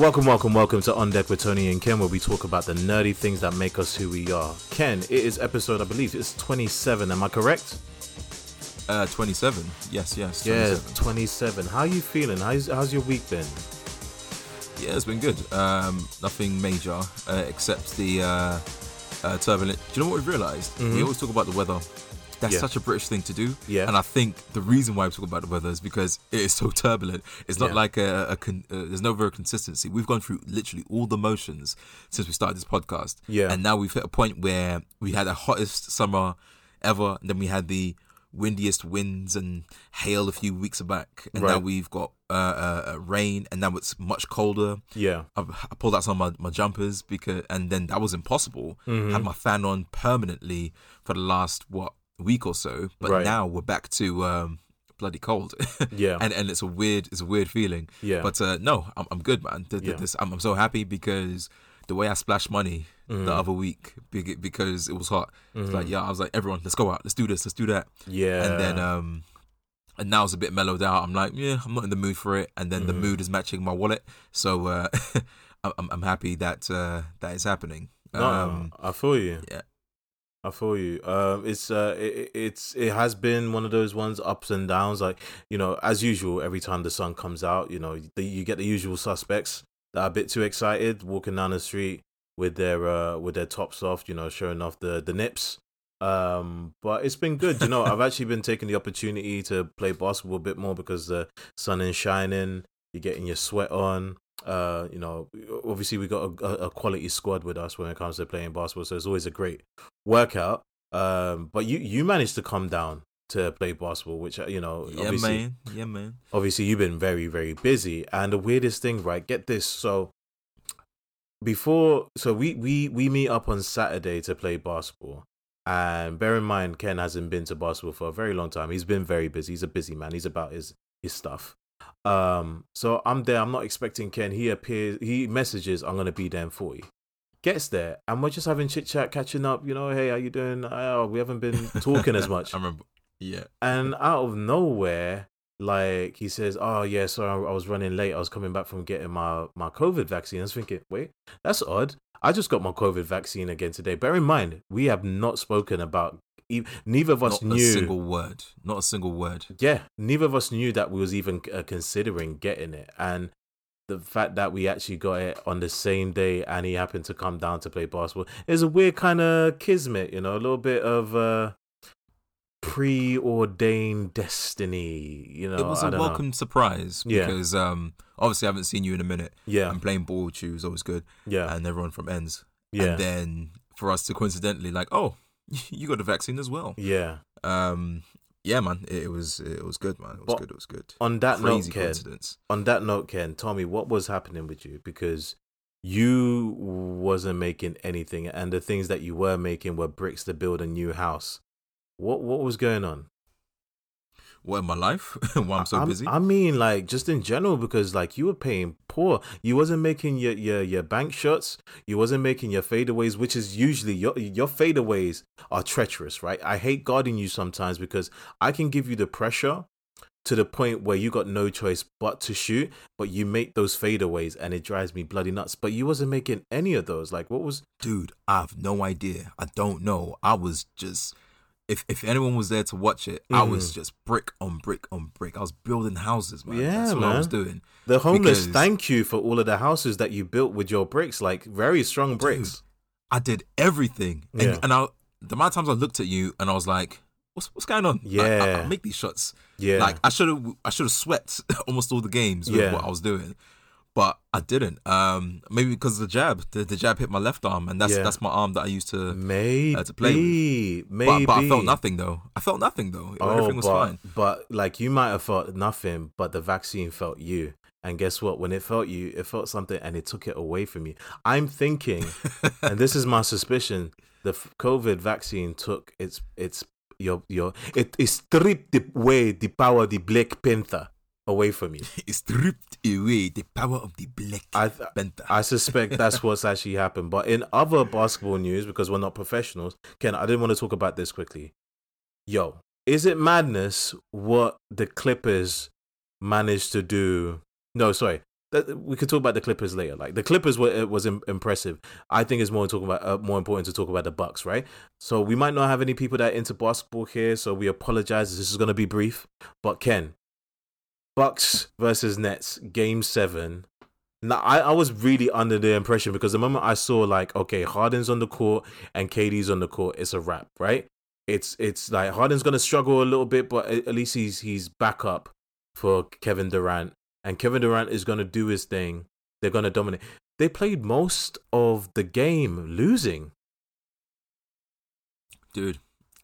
Welcome, welcome, welcome to On Deck with Tony and Ken, where we talk about the nerdy things that make us who we are. Ken, it is episode, I believe, it's 27. Am I correct? Uh, 27. Yes, yes. 27. Yeah, 27. How are you feeling? How's, how's your week been? Yeah, it's been good. Um, nothing major uh, except the uh, uh, turbulent. Do you know what we've realized? Mhm. We always talk about the weather. That's Yeah. such a British thing to do. Yeah. And I think the reason why we talk about the weather is because it is so turbulent. It's not Yeah. like a, a con- uh, there's no real consistency. We've gone through literally all the motions since we started this podcast. Yeah. And now we've hit a point where we had the hottest summer ever, and then we had the windiest winds and hail a few weeks back, and now we've got uh, uh, uh, rain, and now it's much colder. Yeah. I, I pulled out some of my, my jumpers because, and then that was impossible. Mhm. Had my fan on permanently for the last what week or so, but Right. now we're back to um, bloody cold. Yeah. and and it's a weird, it's a weird feeling. Yeah. But uh, no, I'm I'm good, man. Th- th- Yeah. This, I'm, I'm so happy because the way I splashed money Mhm. the other week because it was hot. It's Mhm. like yeah, I was like everyone, let's go out, let's do this, let's do that. yeah. And then um, and now it's a bit mellowed out. I'm like yeah, I'm not in the mood for it. And then the Mhm. mood is matching my wallet, so uh, I'm I'm- I'm happy that uh, that is happening. no, Um, I feel you. yeah. I feel you. Um, it's uh, it, it's it has been one of those ones ups and downs. Like you know, as usual, every time the sun comes out, you know, the, you get the usual suspects that are a bit too excited walking down the street with their uh with their tops off, you know, showing off the the nips. Um, but it's been good. You know, I've actually been taking the opportunity to play basketball a bit more because the sun is shining. You're getting your sweat on. Uh, you know, obviously we got a, a quality squad with us when it comes to playing basketball, so it's always a great workout. Um, but you you managed to come down to play basketball, which uh, you know, yeah, obviously, man, yeah, man. obviously you've been very very busy. And the weirdest thing, right? Get this. So before, so we we we meet up on Saturday to play basketball. And bear in mind, Ken hasn't been to basketball for a very long time. He's been very busy. He's a busy man. He's about his his stuff. Um, so I'm there. I'm not expecting Ken. He appears. He messages. I'm gonna be there in forty. Gets there, and we're just having chit chat, catching up. You know, hey, how you doing? Oh, we haven't been talking as much. I remember. Yeah, And out of nowhere, like he says, "Oh yeah, sorry, I was running late. I was coming back from getting my my COVID vaccine." I was thinking, "Wait, that's odd. I just got my COVID vaccine again today." Bear in mind, we have not spoken about. E- Neither of us not knew. a single word. Not a single word. Yeah, neither of us knew that we was even uh, considering getting it, and the fact that we actually got it on the same day, and he happened to come down to play basketball, is a weird kind of kismet, you know, a little bit of uh, preordained destiny, you know. it was a don't know. welcome surprise Yeah. because um, obviously I haven't seen you in a minute. Yeah, And playing ball with you is always good, yeah, and everyone from ends. yeah, And then for us to coincidentally like, oh, you got the vaccine as well. yeah. Um, yeah, man, it, it was it was good, man. It was But good. It was good. On that Crazy note, Ken, coincidence. on that note, Ken, tell me what was happening with you because you wasn't making anything, and the things that you were making were bricks to build a new house. What what was going on? What in my life? Why I'm so I- busy? I mean, like just in general, because like you were paying poor. You wasn't making your your your bank shots. You wasn't making your fadeaways, which is usually your your fadeaways are treacherous, right? I hate guarding you sometimes because I can give you the pressure to the point where you got no choice but to shoot, but you make those fadeaways and it drives me bloody nuts. But you wasn't making any of those. Like, what was? Dude, I have no idea. I don't know. I was just if if anyone was there to watch it, I was Mhm. just brick on brick on brick. I was building houses, man. Yeah, That's what I was doing. The homeless Because- thank you for all of the houses that you built with your bricks, like very strong bricks. I did everything. And, Yeah. and I the amount of times I looked at you and I was like, What's what's going on? Like, I, Yeah. I make these shots. Yeah, Like I should have I should have swept almost all the games with Yeah. what I was doing. But I didn't. Um maybe because of the jab. The, the jab hit my left arm and that's Yeah. that's my arm that I used to maybe, uh, to play maybe. but, but I felt nothing though. I felt nothing though. Everything was Oh, but, fine. But like you might have felt nothing, but the vaccine felt you. And guess what? When it felt you, it felt something, and it took it away from you. I'm thinking, and this is my suspicion: the COVID vaccine took its its your your it, it stripped away the power of the Black Panther away from you. it stripped away the power of the black I th- panther. I suspect that's what's actually happened. But in other basketball news, because we're not professionals, Ken, I didn't want to talk about this quickly. Yo, is it madness what the Clippers managed to do? No, sorry. that, we could talk about the Clippers later. Like the Clippers were it was Im- impressive. I think it's more talking about uh, more important to talk about the Bucks, right? So we might not have any people that are into basketball here, so we apologize. This is going to be brief. But Ken, Bucks versus Nets, Game Seven. Now I, I was really under the impression because the moment I saw like okay Harden's on the court and KD's on the court, it's a wrap, right? It's it's like Harden's gonna struggle a little bit, but at least he's he's back up for Kevin Durant, and Kevin Durant is gonna do his thing. They're gonna dominate. They played most of the game losing. dude.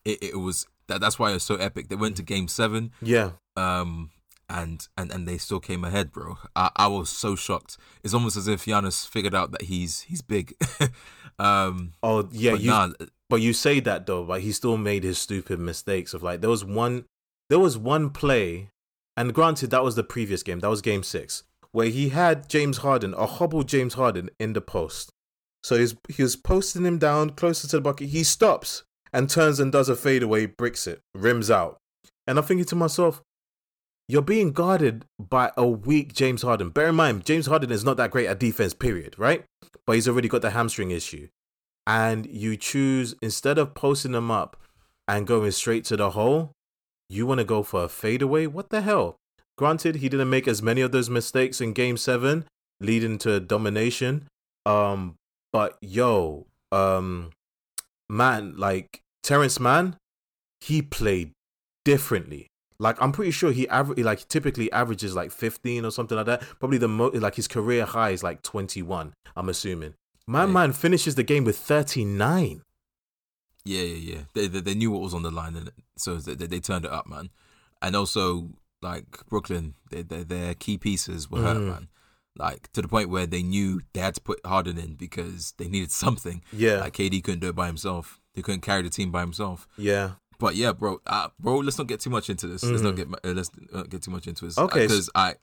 It, it was that. That's why it was so epic. They went to Game Seven, Yeah, um, and and and they still came ahead, bro. I, I was so shocked. It's almost as if Giannis figured out that he's he's big. um, Oh yeah, but you nah, but you say that though, but he still made his stupid mistakes of like there was one there was one play, and granted that was the previous game, that was game six, where he had James Harden, a hobbled James Harden in the post. So he's he was posting him down closer to the bucket. He stops and turns and does a fadeaway, bricks it, rims out. And I'm thinking to myself, you're being guarded by a weak James Harden. Bear in mind, James Harden is not that great at defense, period, right? But he's already got the hamstring issue. And you choose, instead of posting them up and going straight to the hole, you want to go for a fadeaway? What the hell? Granted, he didn't make as many of those mistakes in game seven, leading to domination. Um, but yo, um, man, like Terance Mann, he played differently. Like I'm pretty sure he aver- like typically averages like 15 or something like that. Probably the mo- like his career high is like 21. I'm assuming. My Yeah. man finishes the game with 39. Yeah, yeah, yeah. They, they they knew what was on the line, and so they, they, they turned it up, man. And also, like Brooklyn, they, they, their key pieces were hurt, Mm. man. Like to the point where they knew they had to put Harden in because they needed something. Yeah, Like KD couldn't do it by himself. He couldn't carry the team by himself. yeah. But yeah, bro, uh, bro, let's not get too much into this. Let's not Mhm. get uh, let's not get too much into this. Okay, because I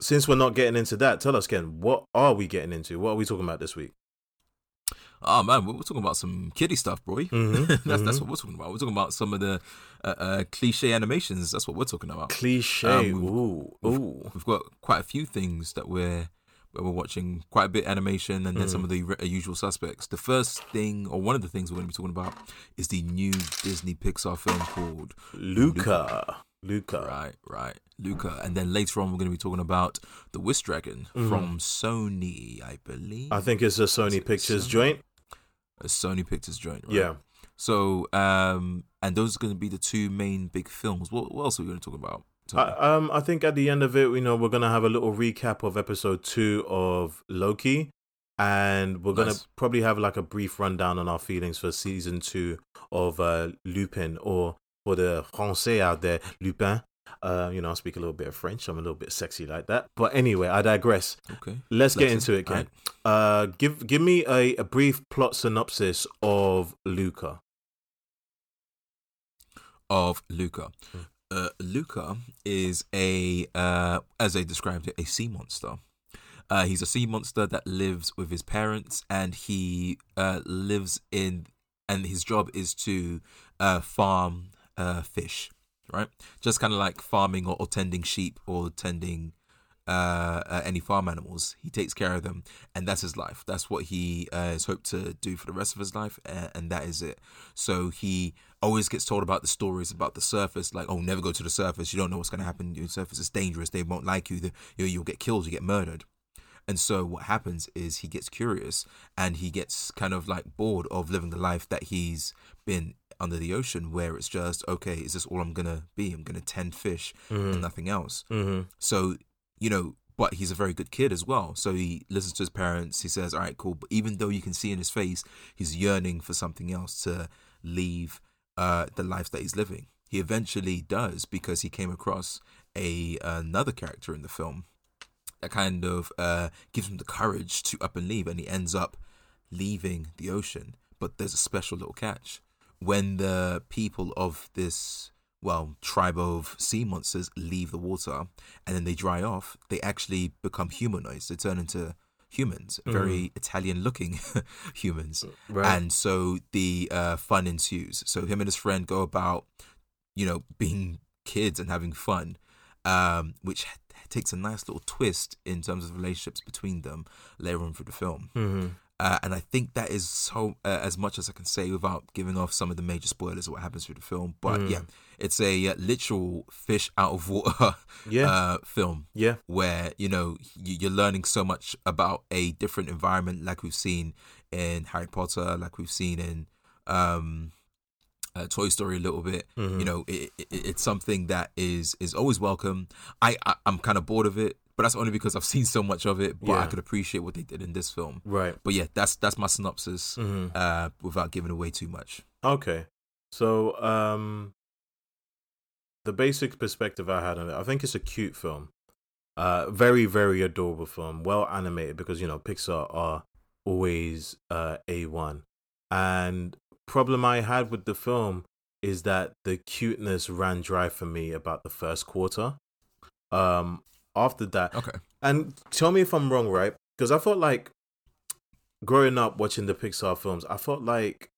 Since we're not getting into that, tell us Ken, what are we getting into? What are we talking about this week? oh man, we're, talking about some kiddie stuff, boy. Mhm, that's that's mhm. what we're talking about. We're talking about some of the uh, uh, cliche animations. That's what we're talking about. Cliche. Um, ooh, ooh. We've got quite a few things that we're where we're watching quite a bit animation, and then some Mm. of the re- uh, usual suspects. The first thing, or one of the things we're going to be talking about, is the new Disney Pixar film called Luca. Luca. Right, right, Luca. And then later on, we're going to be talking about the Wish Dragon from Sony, I believe. I think it's a Sony it Pictures Sony? joint. a Sony Pictures joint. Right? Yeah. So, um, and those are going to be the two main big films. What, what else are we going to talk about? Tony? I, um, I think at the end of it, you know, we're gonna have a little recap of episode two of Loki, and we're gonna probably have like a brief rundown on our feelings for season two of uh, Lupin, or for the Français out there, Lupin. Uh, you know, I speak a little bit of French. I'm a little bit sexy like that. But anyway, I digress. okay. Let's get into it, Ken. alright. Uh, give give me a, a brief plot synopsis of Luca. Of Luca. Mm. Uh, Luca is a, uh, as they described it, a sea monster. Uh, he's a sea monster that lives with his parents, and he uh, lives in, and his job is to uh, farm uh, fish, right? Just kind of like farming or, or tending sheep or tending any farm animals. He takes care of them, and that's his life. That's what he is hoped to do for the rest of his life, and, and that is it. So he always gets told about the stories about the surface, like, oh, never go to the surface. You don't know what's going to happen. The surface is dangerous. They won't like you. The, you know, you'll get killed. You get murdered. And so what happens is he gets curious and he gets kind of like bored of living the life that he's been under the ocean, where it's just okay. Is this all I'm gonna be? I'm gonna tend fish and nothing else. Mm-hmm. So, you know, but he's a very good kid as well. So he listens to his parents. He says, all right, cool. But even though you can see in his face, he's yearning for something else to leave uh, the life that he's living. He eventually does because he came across a another character in the film that kind of uh, gives him the courage to up and leave. And he ends up leaving the ocean. But there's a special little catch. When the people of this well, tribe of sea monsters leave the water and then they dry off, they actually become humanoids. They turn into humans, very Italian looking humans. Right. And so the uh, fun ensues. So him and his friend go about, you know, being kids and having fun, um, which takes a nice little twist in terms of relationships between them later on through the film. hmm Uh, and I think that is so uh, as much as I can say without giving off some of the major spoilers of what happens through the film. But Mm. yeah, it's a uh, literal fish out of water Yeah. uh, film Yeah. where you know you- you're learning so much about a different environment, like we've seen in Harry Potter, like we've seen in um, uh, Toy Story a little bit. Mhm. You know, it, it, it's something that is is always welcome. I, I I'm kind of bored of it, but that's only because I've seen so much of it. But I could appreciate what they did in this film. Right. But yeah, that's that's my synopsis. hmm Uh, without giving away too much. Okay. So, um, the basic perspective I had on it, I think it's a cute film. Uh, very, very adorable film. Well animated because, you know, Pixar are always uh, A1. And problem I had with the film is that the cuteness ran dry for me about the first quarter. Um, after that, Okay. and tell me if I'm wrong, right? Because I felt like growing up watching the Pixar films, I felt like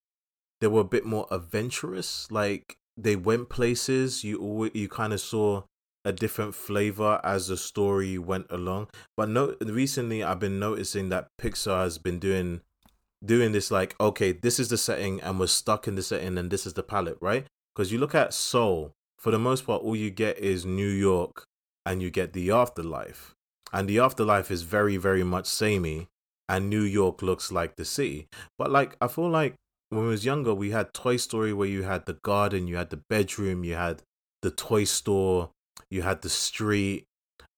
they were a bit more adventurous. Like they went places. You always, you kind of saw a different flavor as the story went along. But no, recently I've been noticing that Pixar has been doing doing this like okay, this is the setting and we're stuck in the setting and this is the palette, right? Because you look at Soul, for the most part, all you get is New York and you get the afterlife. And the afterlife is very, very much samey, and New York looks like the city. But like I feel like when we was younger, we had Toy Story where you had the garden, you had the bedroom, you had the toy store, you had the street.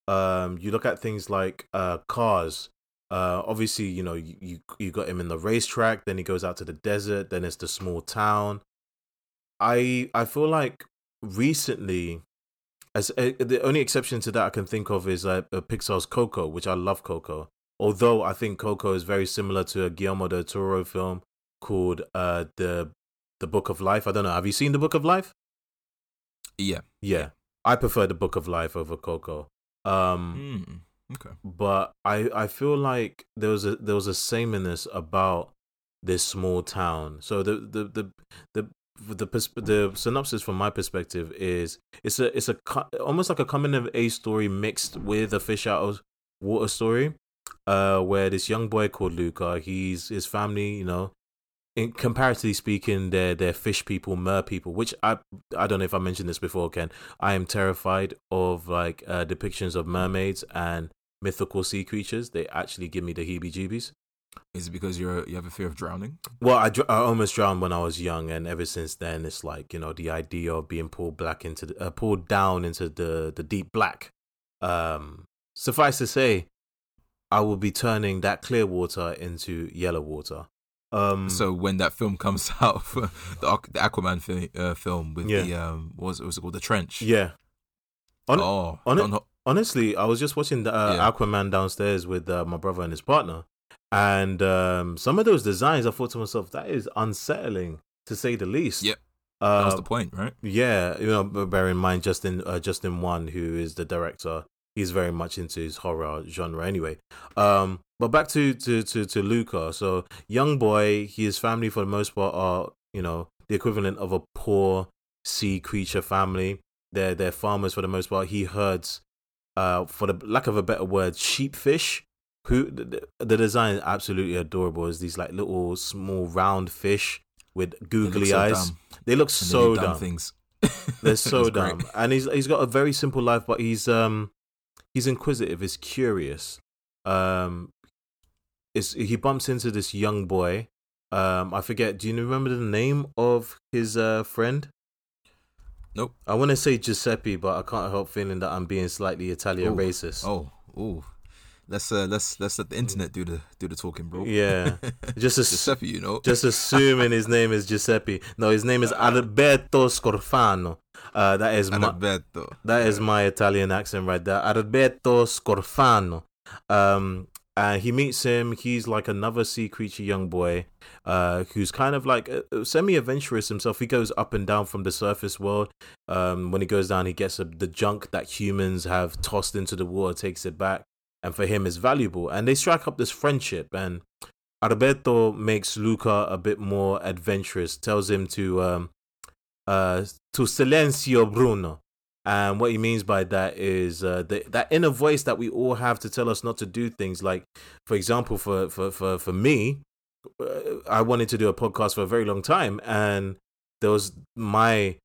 Um, you look at things like uh cars. Uh, obviously, you know you, you you got him in the racetrack. Then he goes out to the desert. Then it's the small town. I I feel like recently as uh, the only exception to that I can think of is uh, uh, Pixar's Coco, which I love Coco. Although I think Coco is very similar to a Guillermo del Toro film called uh the the Book of Life. I don't know. Have you seen the Book of Life? Yeah. Yeah, I prefer the Book of Life over Coco. Um, Mm, okay. but I I feel like there was a there was a sameness about this small town. So the the the the the, the synopsis from my perspective is it's a it's a almost like a coming of age story mixed with a fish out of water story, uh, where this young boy called Luca, he's his family, you know, in comparatively speaking, they're they're fish people, mer people, which I I don't know if I mentioned this before, Ken. I am terrified of like uh, depictions of mermaids and mythical sea creatures. They actually give me the heebie-jeebies. Is it because you're you have a fear of drowning? Well, I, I almost drowned when I was young, and ever since then, it's like you know the idea of being pulled black into the, uh, pulled down into the the deep black. Um, suffice to say, I will be turning that clear water into yellow water. Um, So when that film comes out, the, Aqu- the Aquaman fi- uh, film with Yeah. the um, what was it, what was it called? The Trench. yeah, On- oh, on it- honestly, I was just watching the uh, Yeah. Aquaman downstairs with uh, my brother and his partner, and um, some of those designs, I thought to myself, that is unsettling to say the least. Yep. Uh, that the point, right? Yeah, you know, bear in mind Justin uh, Justin Wan, who is the director, he's very much into his horror genre anyway. Um, but back to to to to Luca. So young boy, his family for the most part are you know the equivalent of a poor sea creature family. They're they're farmers for the most part. He herds, uh, for the lack of a better word, sheepfish. Who the, design is absolutely adorable. Is these like little small round fish with They googly so eyes. They look and so do dumb dumb. things. They're so dumb, and he's he's got a very simple life, but he's um he's inquisitive, he's curious. Um, is he bumps into this young boy. Um, I forget. Do you remember the name of his uh friend? Nope. I want to say Giuseppe, but I can't help feeling that I'm being slightly Italian Ooh. racist. Oh, ooh. Let's uh, let's let's let the internet do the do the talking, bro. Yeah. Just as Giuseppe, you know. just assuming his name is Giuseppe. No, his name is Alberto Scorfano. Uh, that is my, Alberto. That is my Italian accent right there. Alberto Scorfano. Um, and he meets him. He's like another sea creature young boy, uh, who's kind of like uh, semi-adventurous himself. He goes up and down from the surface world. Um, when he goes down, he gets a, the junk that humans have tossed into the water, takes it back, and for him is valuable. And they strike up this friendship. And Alberto makes Luca a bit more adventurous. Tells him to um, uh, to silencio Bruno And what he means by that is uh, the, that inner voice that we all have to tell us not to do things. Like, for example, for for for for me, uh, I wanted to do a podcast for a very long time, and there was my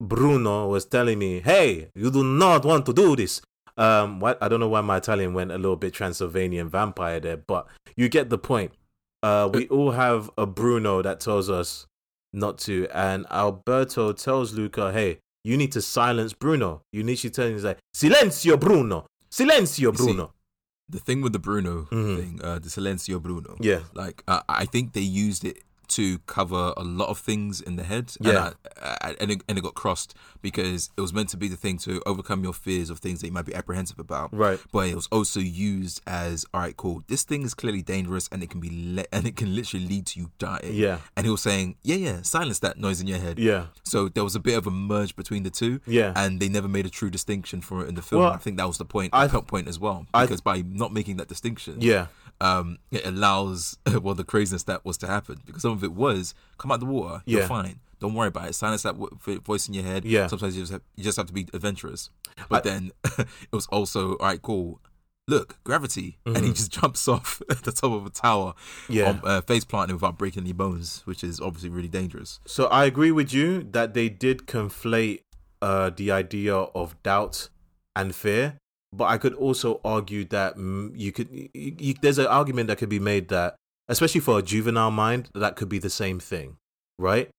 Bruno was telling me, "Hey, you do not want to do this." Um, what I don't know why my Italian went a little bit Transylvanian vampire there, but you get the point. Uh, we all have a Bruno that tells us not to, and Alberto tells Luca, "Hey, you need to silence Bruno. You need to tell him like, Silencio, Bruno. Silencio, see, Bruno." The thing with the Bruno Mhm. thing, uh, the Silencio Bruno. Yeah, Like uh, I think they used it to cover a lot of things in the head. Yeah. and, I, I, and, it, and it got crossed because it was meant to be the thing to overcome your fears of things that you might be apprehensive about. right. But it was also used as all right, cool. This thing is clearly dangerous, and it can be le- and it can literally lead to you dying. Yeah, And he was saying, yeah, yeah, silence that noise in your head. yeah, So there was a bit of a merge between the two. yeah. And they never made a true distinction for it in the film. Well, I think that was the point. I- I, point as well I- because by not making that distinction, yeah, um, it allows well the craziness that was to happen because some of it was come out the water, Yeah. you're fine, don't worry about it. Silence that voice in your head. Yeah. sometimes you just have, you just have to be adventurous. But then it was also all right, cool. Look, gravity, and he Mhm. just jumps off the top of a tower, yeah. on, uh, face planting without breaking any bones, which is obviously really dangerous. So I agree with you that they did conflate uh, the idea of doubt and fear, but I could also argue that mm, you could. You, you, there's an argument that could be made that, especially for a juvenile mind, that could be the same thing, right?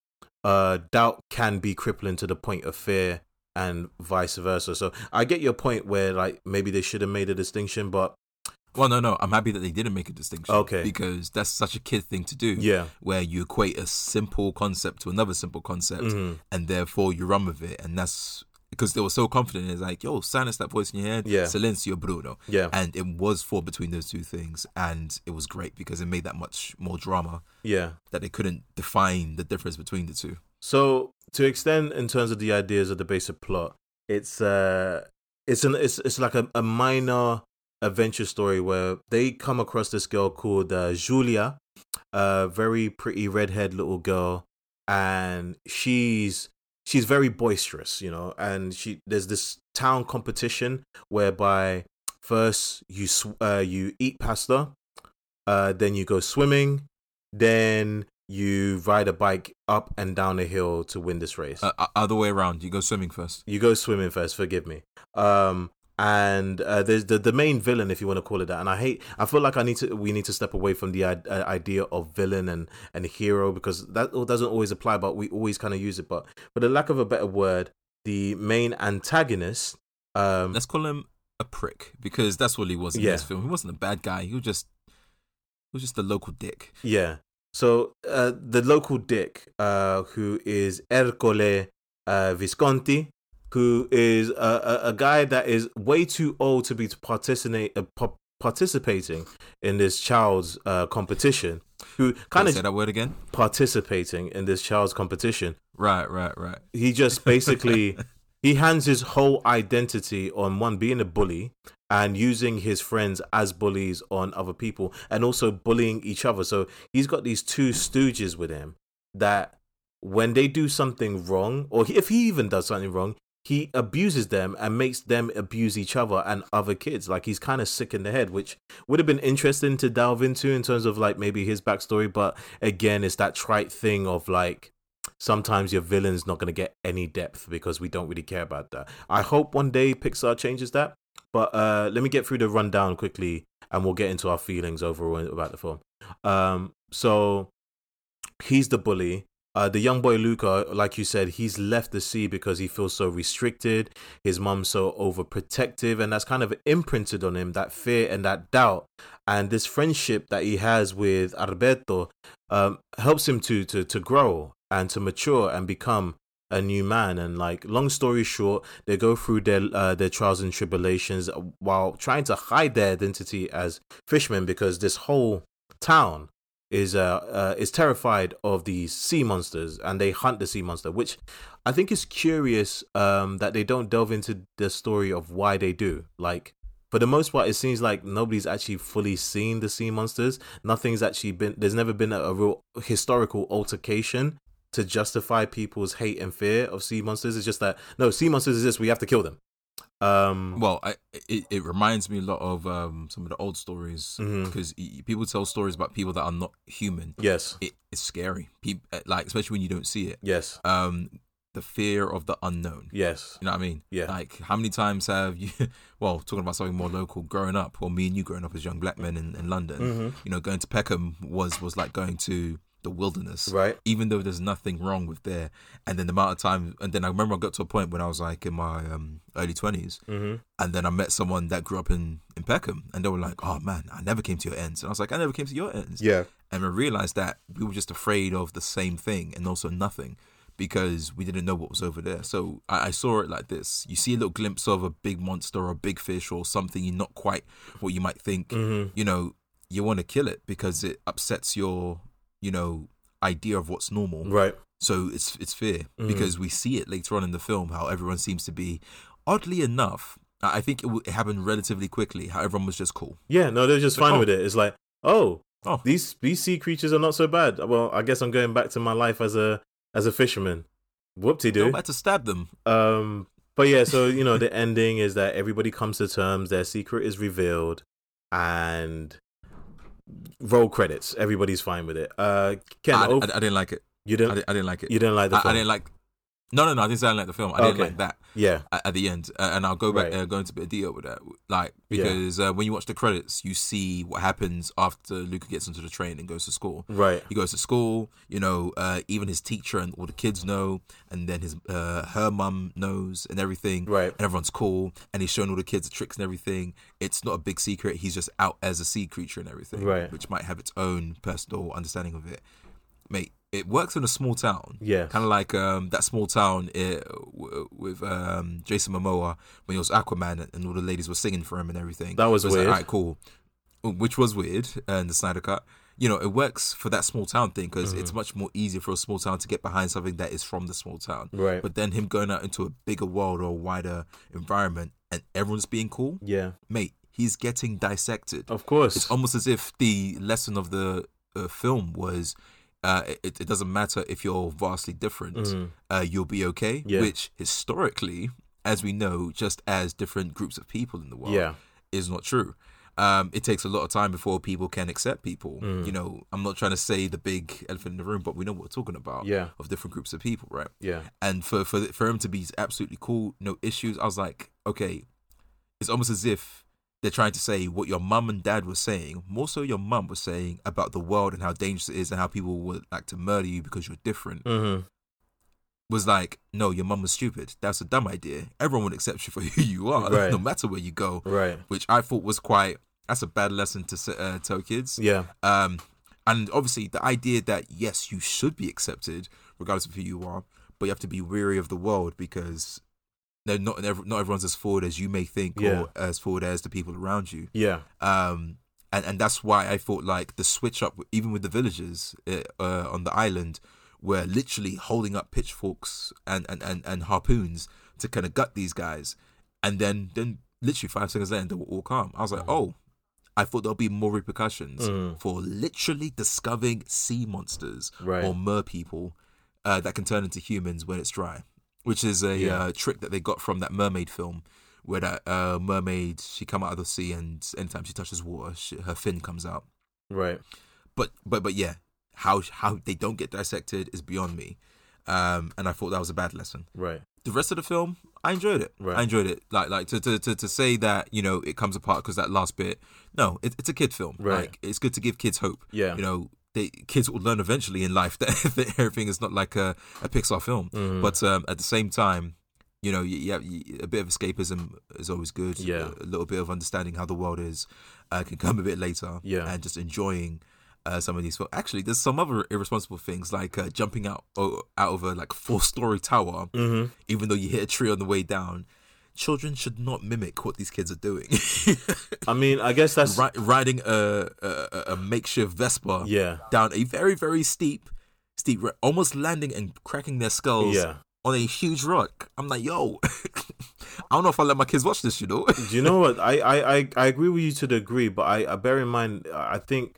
Uh, doubt can be crippling to the point of fear, and vice versa. So I get your point where like maybe they should have made a distinction, but Well, no, no, I'm happy that they didn't make a distinction. Okay. because that's such a kid thing to do. yeah, where you equate a simple concept to another simple concept, Mhm. and therefore you run with it, and that's because they were so confident. It's like, yo, silence that voice in your head, Yeah. silencio Bruno, yeah, and it was fought between those two things, and it was great because it made that much more drama yeah. that they couldn't define the difference between the two. So to extend in terms of the ideas of the basic plot, it's uh it's an it's it's like a, a minor adventure story where they come across this girl called uh, Julia, a very pretty redhead little girl, and she's she's very boisterous, you know, and she there's this town competition whereby first you sw- uh, you eat pasta, uh, then you go swimming, then you ride a bike up and down a hill to win this race. Uh, other way around, you go swimming first. you go swimming first, forgive me. Um, and uh, there's the the main villain, if you want to call it that. And I hate. I feel like I need to. We need to step away from the i- uh, idea of villain and and hero because that doesn't always apply. But we always kind of use it. But for the lack of a better word, the main antagonist. Um, Let's call him a prick because that's what he was in Yeah. this film. He wasn't a bad guy. He was just he was just a local dick. Yeah. So uh, the local dick, uh, who is Ercole uh, Visconti, who is a, a, a guy that is way too old to be participate, uh, pa- participating in this child's uh, competition, who kind of say that word again? participating in this child's competition. Right, right, right. He just basically he hands his whole identity on one being a bully and using his friends as bullies on other people and also bullying each other. So he's got these two stooges with him that when they do something wrong, or if he even does something wrong, he abuses them and makes them abuse each other and other kids. Like he's kind of sick in the head, which would have been interesting to delve into in terms of like maybe his backstory. But again, it's that trite thing of like sometimes your villain's not going to get any depth because we don't really care about that. I hope one day Pixar changes that. But uh, let me get through the rundown quickly and we'll get into our feelings overall about the film. Um, so he's the bully. Uh, the young boy Luca, like you said, he's left the sea because he feels so restricted. His mom's so overprotective, and that's kind of imprinted on him that fear and that doubt. And this friendship that he has with Alberto um, helps him to to to grow and to mature and become a new man. And like, long story short, they go through their uh, their trials and tribulations while trying to hide their identity as fishermen because this whole town is uh, uh is terrified of these sea monsters and they hunt the sea monster which i think is curious um that they don't delve into the story of why they do like for the most part it seems like nobody's actually fully seen the sea monsters nothing's actually been there's never been a, a real historical altercation to justify people's hate and fear of sea monsters. It's just that no, sea monsters exist. We have to kill them. Um, Well, I, it it reminds me a lot of um, some of the old stories because people tell stories about people that are not human. yes, It, it's scary, People like especially when you don't see it. yes, Um, the fear of the unknown. yes, You know what I mean? Yeah. Like, how many times have you, well, talking about something more local, growing up, or me and you growing up as young black men in, in London, hmm you know, going to Peckham was was like going to the wilderness, right, even though there's nothing wrong with there. And then the amount of time, and then I remember I got to a point when I was like in my um, early 20s, hmm and then I met someone that grew up in, in Peckham, and they were like, oh man, I never came to your ends. And I was like, I never came to your ends. yeah, And I realized that we were just afraid of the same thing and also nothing because we didn't know what was over there. So I, I saw it like this. You see a little glimpse of a big monster or a big fish or something you're not quite what you might think. hmm You know, you want to kill it because it upsets your, you know, idea of what's normal. right, So it's it's fear Mhm. because we see it later on in the film how everyone seems to be, oddly enough, I think it, w- it happened relatively quickly. How everyone was just cool. yeah. No, they're just Like, fine oh. with it. It's like, oh, Oh. these these sea creatures are not so bad. Well, I guess I'm going back to my life as a as a fisherman. Whoop-de-doo. Don't about to stab them. Um, but yeah, so you know, the ending is that everybody comes to terms. Their secret is revealed, and roll credits. Everybody's fine with it. Uh, Ken, I, oh, I, I didn't like it. you didn't, didn't, I didn't like it. you didn't like the I, film. I didn't like. No, no, no. I didn't say I like the film. I didn't Okay. like that yeah, at, at the end, uh, and I'll go back Right. uh, go into a bit of detail with that. Like Yeah. because uh, when you watch the credits, you see what happens after Luca gets into the train and goes to school. right, He goes to school, you know. Uh, even his teacher and all the kids know, and then his uh, her mum knows and everything. right, And everyone's cool, and he's showing all the kids the tricks and everything. It's not a big secret. He's just out as a sea creature and everything, Right. Which might have its own personal understanding of it. It works in a small town, yeah, kind of like um, that small town uh, w- with um, Jason Momoa when he was Aquaman and all the ladies were singing for him and everything. That was It like, weird. right, cool. Which was weird, uh, in the Snyder Cut. You know, it works for that small town thing because Mm-hmm. it's much more easier for a small town to get behind something that is from the small town. right, But then him going out into a bigger world or a wider environment and everyone's being cool, yeah. mate, he's getting dissected. Of course, It's almost as if the lesson of the uh, film was uh, it, it doesn't matter if you're vastly different, Mhm. uh, you'll be okay. Yeah. Which historically, as we know, just as different groups of people in the world, yeah, is not true. Um, it takes a lot of time before people can accept people. Mm. You know, I'm not trying to say the big elephant in the room, but we know what we're talking about yeah, of different groups of people, right? yeah, and for for for him to be absolutely cool, no issues. I was like, okay, it's almost as if they're trying to say what your mum and dad were saying. More so, your mum was saying about the world and how dangerous it is and how people would like to murder you because you're different. hmm Was like, no, your mum was stupid. That's a dumb idea. Everyone would accept you for who you are, Right. no matter where you go. right, Which I thought was quite. That's a bad lesson to uh, tell kids. yeah, Um, and obviously, the idea that yes, you should be accepted regardless of who you are, but you have to be weary of the world because no, not not everyone's as forward as you may think, Yeah. or as forward as the people around you. yeah, Um, and and that's why I thought like the switch up, even with the villagers uh, uh, on the island, were literally holding up pitchforks and and and, and harpoons to kind of gut these guys, and then then literally five seconds later they were all calm. I was like, oh. I thought there'll be more repercussions Mm. for literally discovering sea monsters Right. or mer people uh, that can turn into humans when it's dry, which is a Yeah. uh, trick that they got from that mermaid film, where that uh, mermaid she come out of the sea and anytime she touches water, she, her fin comes out. right, But but but yeah, how how they don't get dissected is beyond me, um, and I thought that was a bad lesson. right, The rest of the film, I enjoyed it. Right. I enjoyed it. Like like to to to, to say that you know it comes apart because that last bit. No, it, it's a kid film. Right. Like it's good to give kids hope. yeah, You know, they kids will learn eventually in life that, that everything is not like a, a Pixar film. Mhm. But um, at the same time, you know, you, a bit of escapism is always good. Yeah. a, a little bit of understanding how the world is uh, can come a bit later. Yeah. and just enjoying. Uh, some of these films. Actually, there's some other irresponsible things like uh, jumping out out of a like four story tower, hmm even though you hit a tree on the way down. Children should not mimic what these kids are doing. I mean, I guess that's Ri- riding a, a a makeshift Vespa yeah, down a very very steep steep almost landing and cracking their skulls yeah. on a huge rock i'm like yo i don't know if i let my kids watch this you know Do you know what? I, I, I, I agree with you to the degree, but I, I bear in mind, I think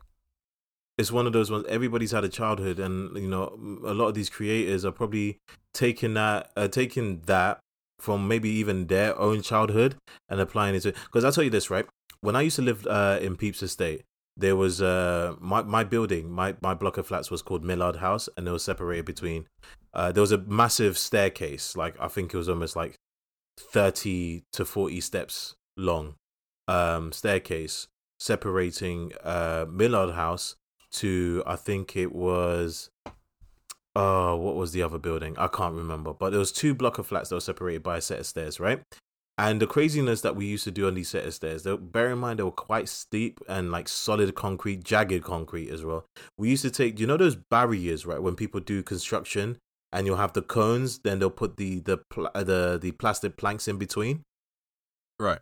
it's one of those ones. Everybody's had a childhood, and you know, a lot of these creators are probably taking that, uh, taking that from maybe even their own childhood and applying it to. Because I'll tell you this, right? When I used to live uh, in Pepys Estate, there was uh my my building, my my block of flats was called Millard House, and it was separated between. Uh, there was a massive staircase, like I think it was almost like thirty to forty steps long, um, staircase separating uh Millard House to I think it was oh what was the other building? I can't remember. But there was two block of flats that were separated by a set of stairs right? And the craziness that we used to do on these set of stairs they, bear in mind they were quite steep and like solid concrete jagged concrete as well. We used to take you know those barriers right when people do construction and you'll have the cones then they'll put the the pl- uh, the the plastic planks in between? Right.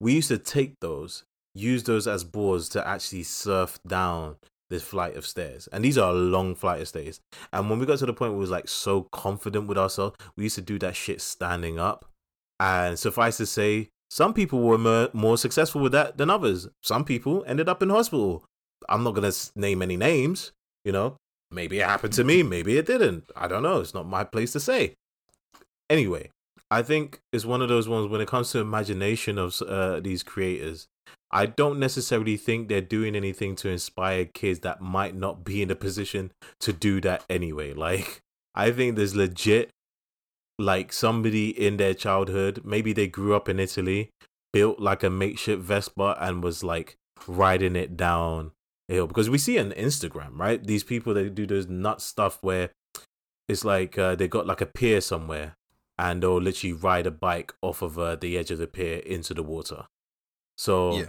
we used to take those, use those as boards to actually surf down this flight of stairs. And these are a long flight of stairs. And when we got to the point where we was like so confident with ourselves, we used to do that shit standing up. And suffice to say, some people were more, more successful with that than others. Some people ended up in hospital. I'm not going to name any names, you know. Maybe it happened to me, maybe it didn't. I don't know. It's not my place to say. Anyway, I think it's one of those ones when it comes to imagination of uh, these creators. I don't necessarily think they're doing anything to inspire kids that might not be in a position to do that anyway. Like, I think there's legit, like, somebody in their childhood, maybe they grew up in Italy, built like a makeshift Vespa and was like riding it down hill. Because we see on Instagram, right? These people that do those nut stuff where it's like uh, they got like a pier somewhere and they'll literally ride a bike off of uh, the edge of the pier into the water. So, Yeah.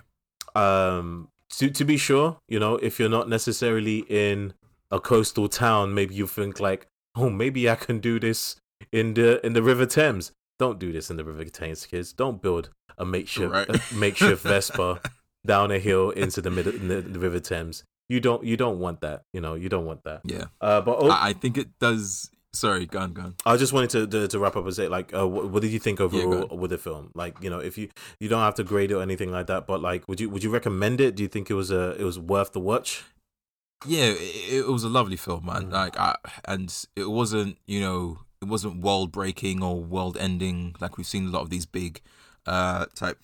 um, to to be sure, you know, if you're not necessarily in a coastal town, maybe you think like, oh, maybe I can do this in the in the River Thames. Don't do this in the River Thames, kids. Don't build a makeshift Right. a makeshift Vespa down a hill into the middle in the, the River Thames. You don't you don't want that. You know, you don't want that. Yeah. Uh, but oh, I, I think it does. Sorry, go on, go on. I just wanted to, to to wrap up and say like, uh, what, what did you think overall ahead. with the film? Like, you know, if you you don't have to grade it or anything like that, but like, would you would you recommend it? Do you think it was a it was worth the watch? Yeah, it, it was a lovely film, man. Mm. Like, I, and it wasn't, you know, it wasn't world breaking or world ending like we've seen a lot of these big, uh, type,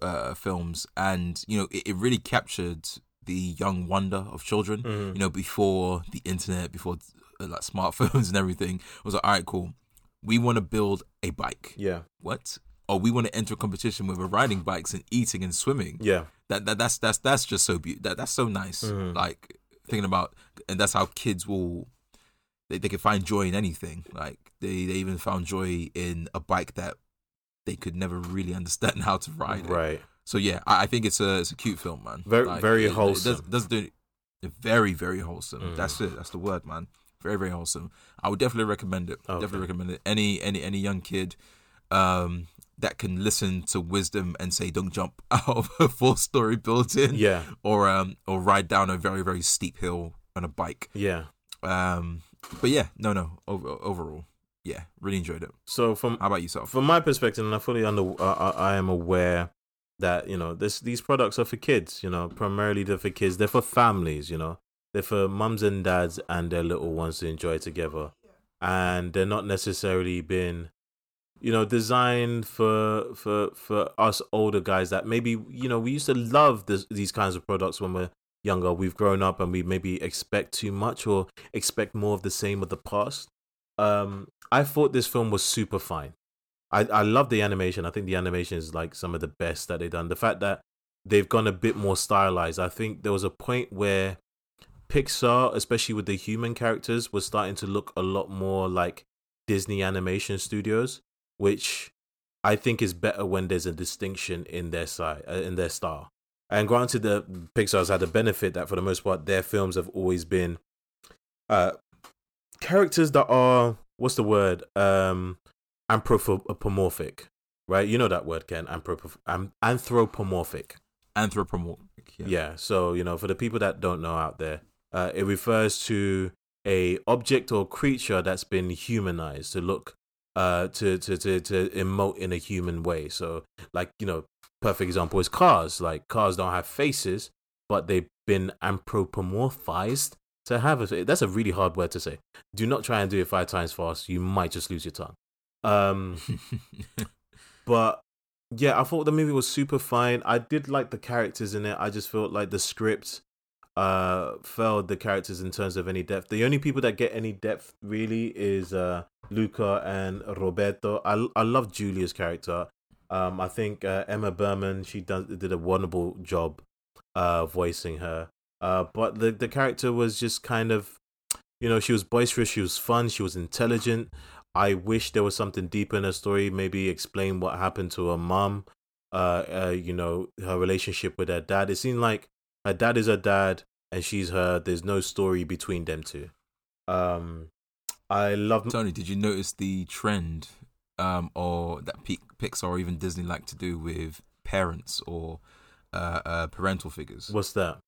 uh, films. And you know, it, it really captured the young wonder of children. Mhm. You know, before the internet, before like smartphones and everything. It was like, all right, cool. We want to build a bike. Yeah, What? Or we want to enter a competition with riding bikes and eating and swimming yeah, that, that that's that's that's just so beautiful. That that's so nice. Mhm. Like thinking about, and that's how kids will they, they can find joy in anything. Like they they even found joy in a bike that they could never really understand how to ride. it. right. So yeah, I, I think it's a it's a cute film, man. Very- Like, very it- it wholesome. does, does do very very wholesome. Mm. That's it. That's the word, man. Very very wholesome. I would definitely recommend it. Okay. Definitely recommend it. Any any any young kid, um, that can listen to wisdom and say, "Don't jump out of a four story building." Yeah, or um or ride down a very very steep hill on a bike. yeah. Um, but yeah, no, no. Over, overall, yeah, really enjoyed it. So from How about yourself? from my perspective, and I fully under uh, I I am aware that you know this these products are for kids. You know, primarily they're for kids. They're for families. You know, they're for mums and dads and their little ones to enjoy together, and they're not necessarily been, you know, designed for for for us older guys that maybe you know we used to love this, these kinds of products when we're younger. We've grown up and we maybe expect too much or expect more of the same of the past. Um, I thought this film was super fine. I, I love the animation. I think the animation is like some of the best that they've done. The fact that they've gone a bit more stylized. I think there was a point where Pixar, especially with the human characters, was starting to look a lot more like Disney animation studios, which I think is better when there's a distinction in their side, uh, in their style. And granted, the Pixar's had the benefit that for the most part, their films have always been uh, characters that are what's the word um anthropomorphic right you know that word ken anthropomorphic Anthropomorphic. yeah. Yeah. so you know for the people that don't know out there uh it refers to a object or creature that's been humanized to look uh to to to, to emote in a human way so like you know perfect example is cars like cars don't have faces but they've been anthropomorphized to have a. That's a really hard word to say. Do not try and do it five times fast. You might just lose your tongue. Um, but yeah, I thought the movie was super fine. I did like the characters in it. I just felt like the script uh failed the characters in terms of any depth. The only people that get any depth really is uh Luca and Roberto. I I love Giulia's character. Um I think uh, Emma Berman she does did a wonderful job uh voicing her. Uh but the the character was just kind of you know, she was boisterous, she was fun, she was intelligent. I wish there was something deeper in her story, maybe explain what happened to her mom, uh, uh you know, her relationship with her dad. It seemed like her dad is her dad and she's her. There's no story between them two. Um, I love Tony. Did you notice the trend, um, or that Pixar or even Disney like to do with parents or uh, uh, parental figures? What's that?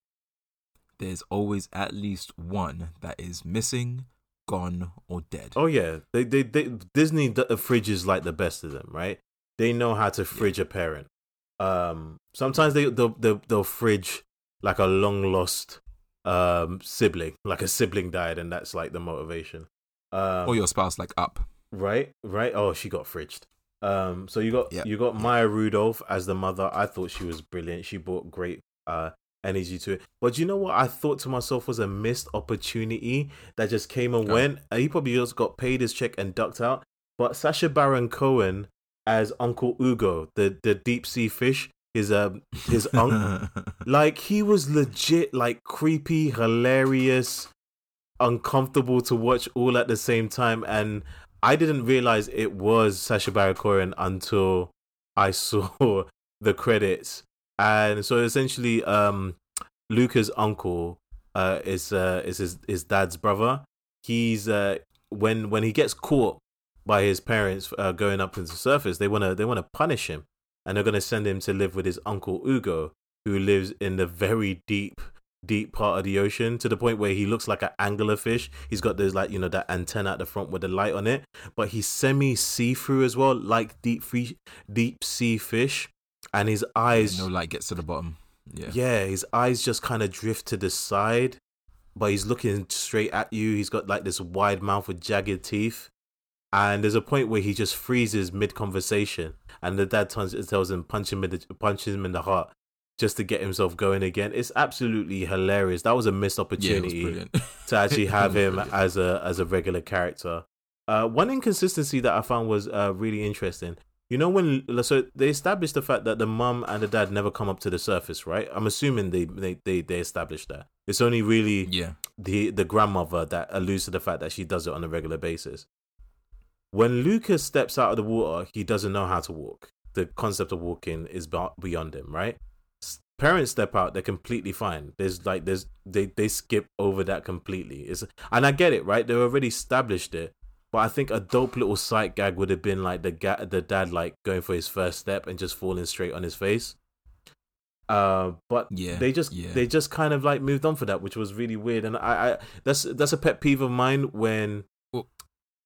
There's always at least one that is missing, gone, or dead. Oh yeah, they they, they Disney the fridge is like the best of them, right? They know how to fridge yeah. a parent. Um, sometimes they they'll, they'll, they'll fridge like a long lost um sibling like a sibling died and that's like the motivation. Um or your spouse like up. Right right. Oh she got fridged. Um so you got yep. you got maya rudolph as the mother. I thought she was brilliant. She brought great uh energy to it. But you know what? I thought to myself was a missed opportunity that just came and went. He probably just got paid his check and ducked out. But sacha baron cohen as uncle ugo the the deep sea fish his um his uncle like he was legit like creepy hilarious uncomfortable to watch all at the same time and i didn't realize it was sacha baron cohen until i saw the credits. And so essentially um luca's uncle uh is uh is his, his dad's brother. He's uh when when he gets caught by his parents uh, going up into the surface they want to they want to punish him and they're going to send him to live with his uncle Ugo, who lives in the very deep, deep part of the ocean to the point where he looks like an anglerfish. He's got this like you know that antenna at the front with the light on it, but he's semi see through as well, like deep free, deep sea fish, and his eyes no light gets to the bottom. Yeah, yeah, his eyes just kind of drift to the side, but he's looking straight at you. He's got like this wide mouth with jagged teeth. And there's a point where he just freezes mid conversation, and the dad tells, tells him punch him in the punches him in the heart just to get himself going again. It's absolutely hilarious. That was a missed opportunity yeah, to actually have him as a as a regular character. Uh, one inconsistency that I found was uh, really interesting. You know when so they established the fact that the mum and the dad never come up to the surface, right? I'm assuming they they they, they established that. It's only really yeah the the grandmother that alludes to the fact that she does it on a regular basis when Lucas steps out of the water, he doesn't know how to walk. The concept of walking is beyond him, right? Parents step out, they're completely fine. There's like there's they they skip over that completely. It's and I get it, right? They've already established it, but I think a dope little sight gag would have been like the ga- the dad like going for his first step and just falling straight on his face. Uh, but yeah, they just yeah. they just kind of like moved on for that, which was really weird. And I, I that's that's a pet peeve of mine when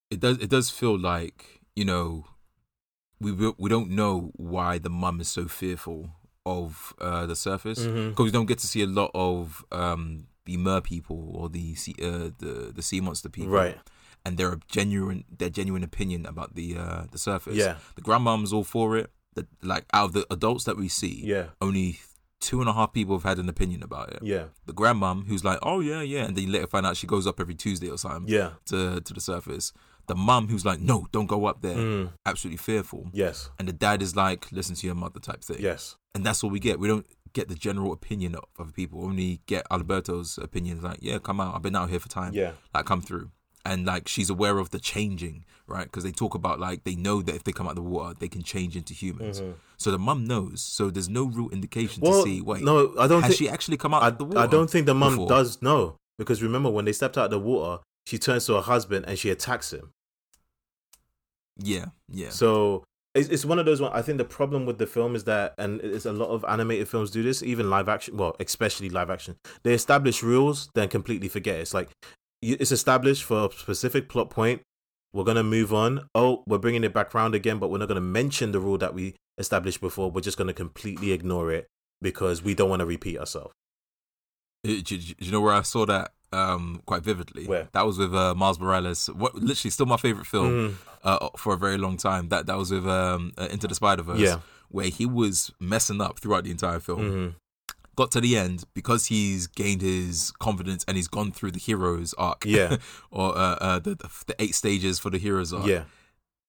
it does it does feel like you know we we don't know why the mum is so fearful of uh, the surface because mm-hmm. we don't get to see a lot of um, the mer people or the sea, uh, the the sea monster people, right? And their genuine their genuine opinion about the uh, the surface. Yeah, the grandmom's all for it. That like out of the adults that we see, yeah, only two and a half people have had an opinion about it. Yeah. The grandmom who's like, oh yeah, yeah, and then you later find out she goes up every Tuesday or something. Yeah. To to the surface the mum who's like, no, don't go up there, mm. absolutely fearful. Yes. And the dad is like, listen to your mother type thing. Yes. And that's what we get. We don't get the general opinion of other people. We only get Alberto's opinions like, yeah, come out. I've been out here for time. Yeah. Like, come through. And like, she's aware of the changing, right? Because they talk about like, they know that if they come out of the water, they can change into humans. Mm-hmm. So the mum knows. So there's no real indication well, to see, wait, no, I don't has think, she actually come out I, of the water? I don't think the mum does know. Because remember, when they stepped out of the water, she turns to her husband and she attacks him. Yeah, yeah. So it's, it's one of those I think the problem with the film is that, and it's a lot of animated films do this, even live action. Well, especially live action. They establish rules, then completely forget. It's like it's established for a specific plot point. We're gonna move on. Oh, we're bringing it back around again, but we're not gonna mention the rule that we established before. We're just gonna completely ignore it because we don't want to repeat ourselves. Uh, do, do- do you know where I saw that um, quite vividly? Where? That was with uh, Miles Morales. What literally still my favorite film Mm. uh, for a very long time. That that was with um, uh, Into the Spider Verse. Yeah. where he was messing up throughout the entire film. Mhm. Got to the end because he's gained his confidence and he's gone through the hero's arc. Yeah. or uh, uh, the, the the eight stages for the hero's arc. Yeah.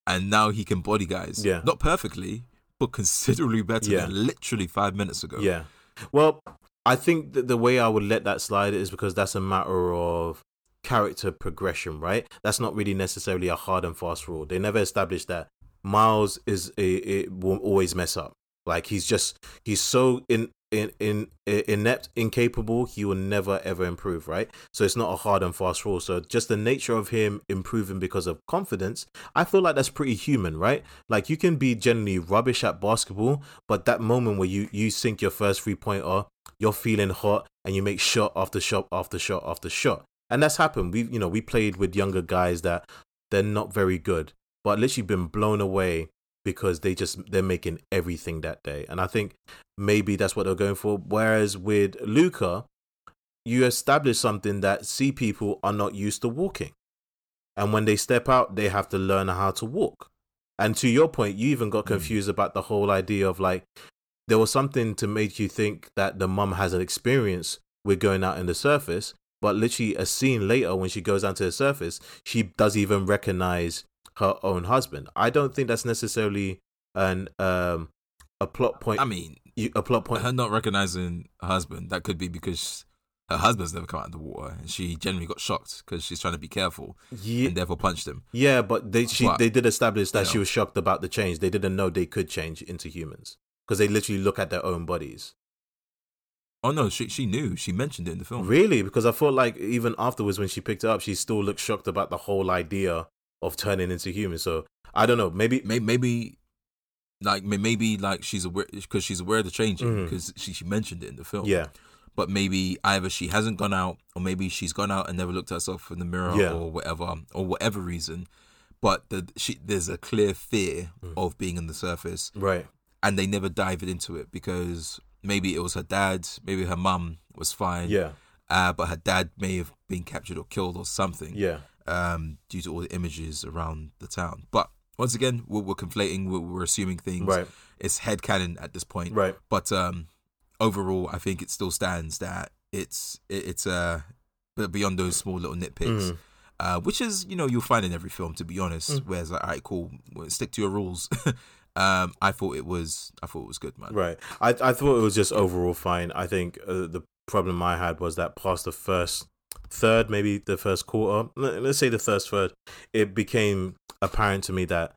and now he can body guys. Yeah. not perfectly, but considerably better Yeah. than literally five minutes ago. Yeah. Well, I think that the way I would let that slide is because that's a matter of character progression, right? That's not really necessarily a hard and fast rule. They never established that Miles is a, it will always mess up. Like he's just he's so in in in inept, incapable. He will never ever improve, right? So it's not a hard and fast rule. So just the nature of him improving because of confidence, I feel like that's pretty human, right? Like you can be generally rubbish at basketball, but that moment where you you sink your first three pointer, you're feeling hot, and you make shot after shot after shot after shot, and that's happened. We you know we played with younger guys that they're not very good, but literally been blown away because they just they're making everything that day, and I think maybe that's what they're going for. Whereas with Luca, you establish something that see people are not used to walking, and when they step out, they have to learn how to walk. And to your point, you even got Mm. confused about the whole idea of like there was something to make you think that the mum has an experience with going out in the surface, but literally a scene later when she goes down to the surface, she does even recognize her own husband. I don't think that's necessarily an um a plot point. I mean, you, a plot point. her not recognizing her husband that could be because her husband's never come out of the water, and she generally got shocked because she's trying to be careful Yeah, and therefore punched him. yeah, but they she But, they did establish that you she was shocked about the change. They didn't know they could change into humans because they literally look at their own bodies. Oh no, she she knew. She mentioned it in the film. Really? Because I felt like even afterwards when she picked it up, she still looked shocked about the whole idea of turning into human. So I don't know. Maybe Maybe, maybe like maybe like she's aware because she's aware of the changing because she she mentioned it in the film. yeah, but maybe either she hasn't gone out or maybe she's gone out and never looked at herself in the mirror Yeah. or whatever or whatever reason but the, she, there's a clear fear Mm. of being on the surface right. and they never dive into it because maybe it was her dad maybe her mum was fine Yeah, uh, but her dad may have been captured or killed or something yeah, um, due to all the images around the town but once again we're, we're conflating we're, we're assuming things right, it's head headcanon at this point right. but um overall i think it still stands that it's it, it's uh but beyond those small little nitpicks Mhm. uh which is you know you'll find in every film to be honest Mm. where it's like all right cool stick to your rules um i thought it was i thought it was good man Right. I I thought it was just overall fine. I think uh, the problem I had was that past the first third, maybe the first quarter, let- let's say the first third, it became apparent to me that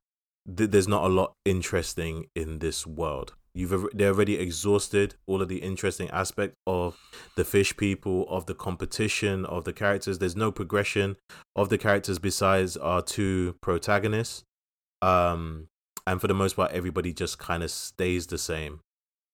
th- there's not a lot interesting in this world. You've they already exhausted all of the interesting aspect of the fish people, of the competition, of the characters. There's no progression of the characters besides our two protagonists. Um, and for the most part, everybody just kind of stays the same.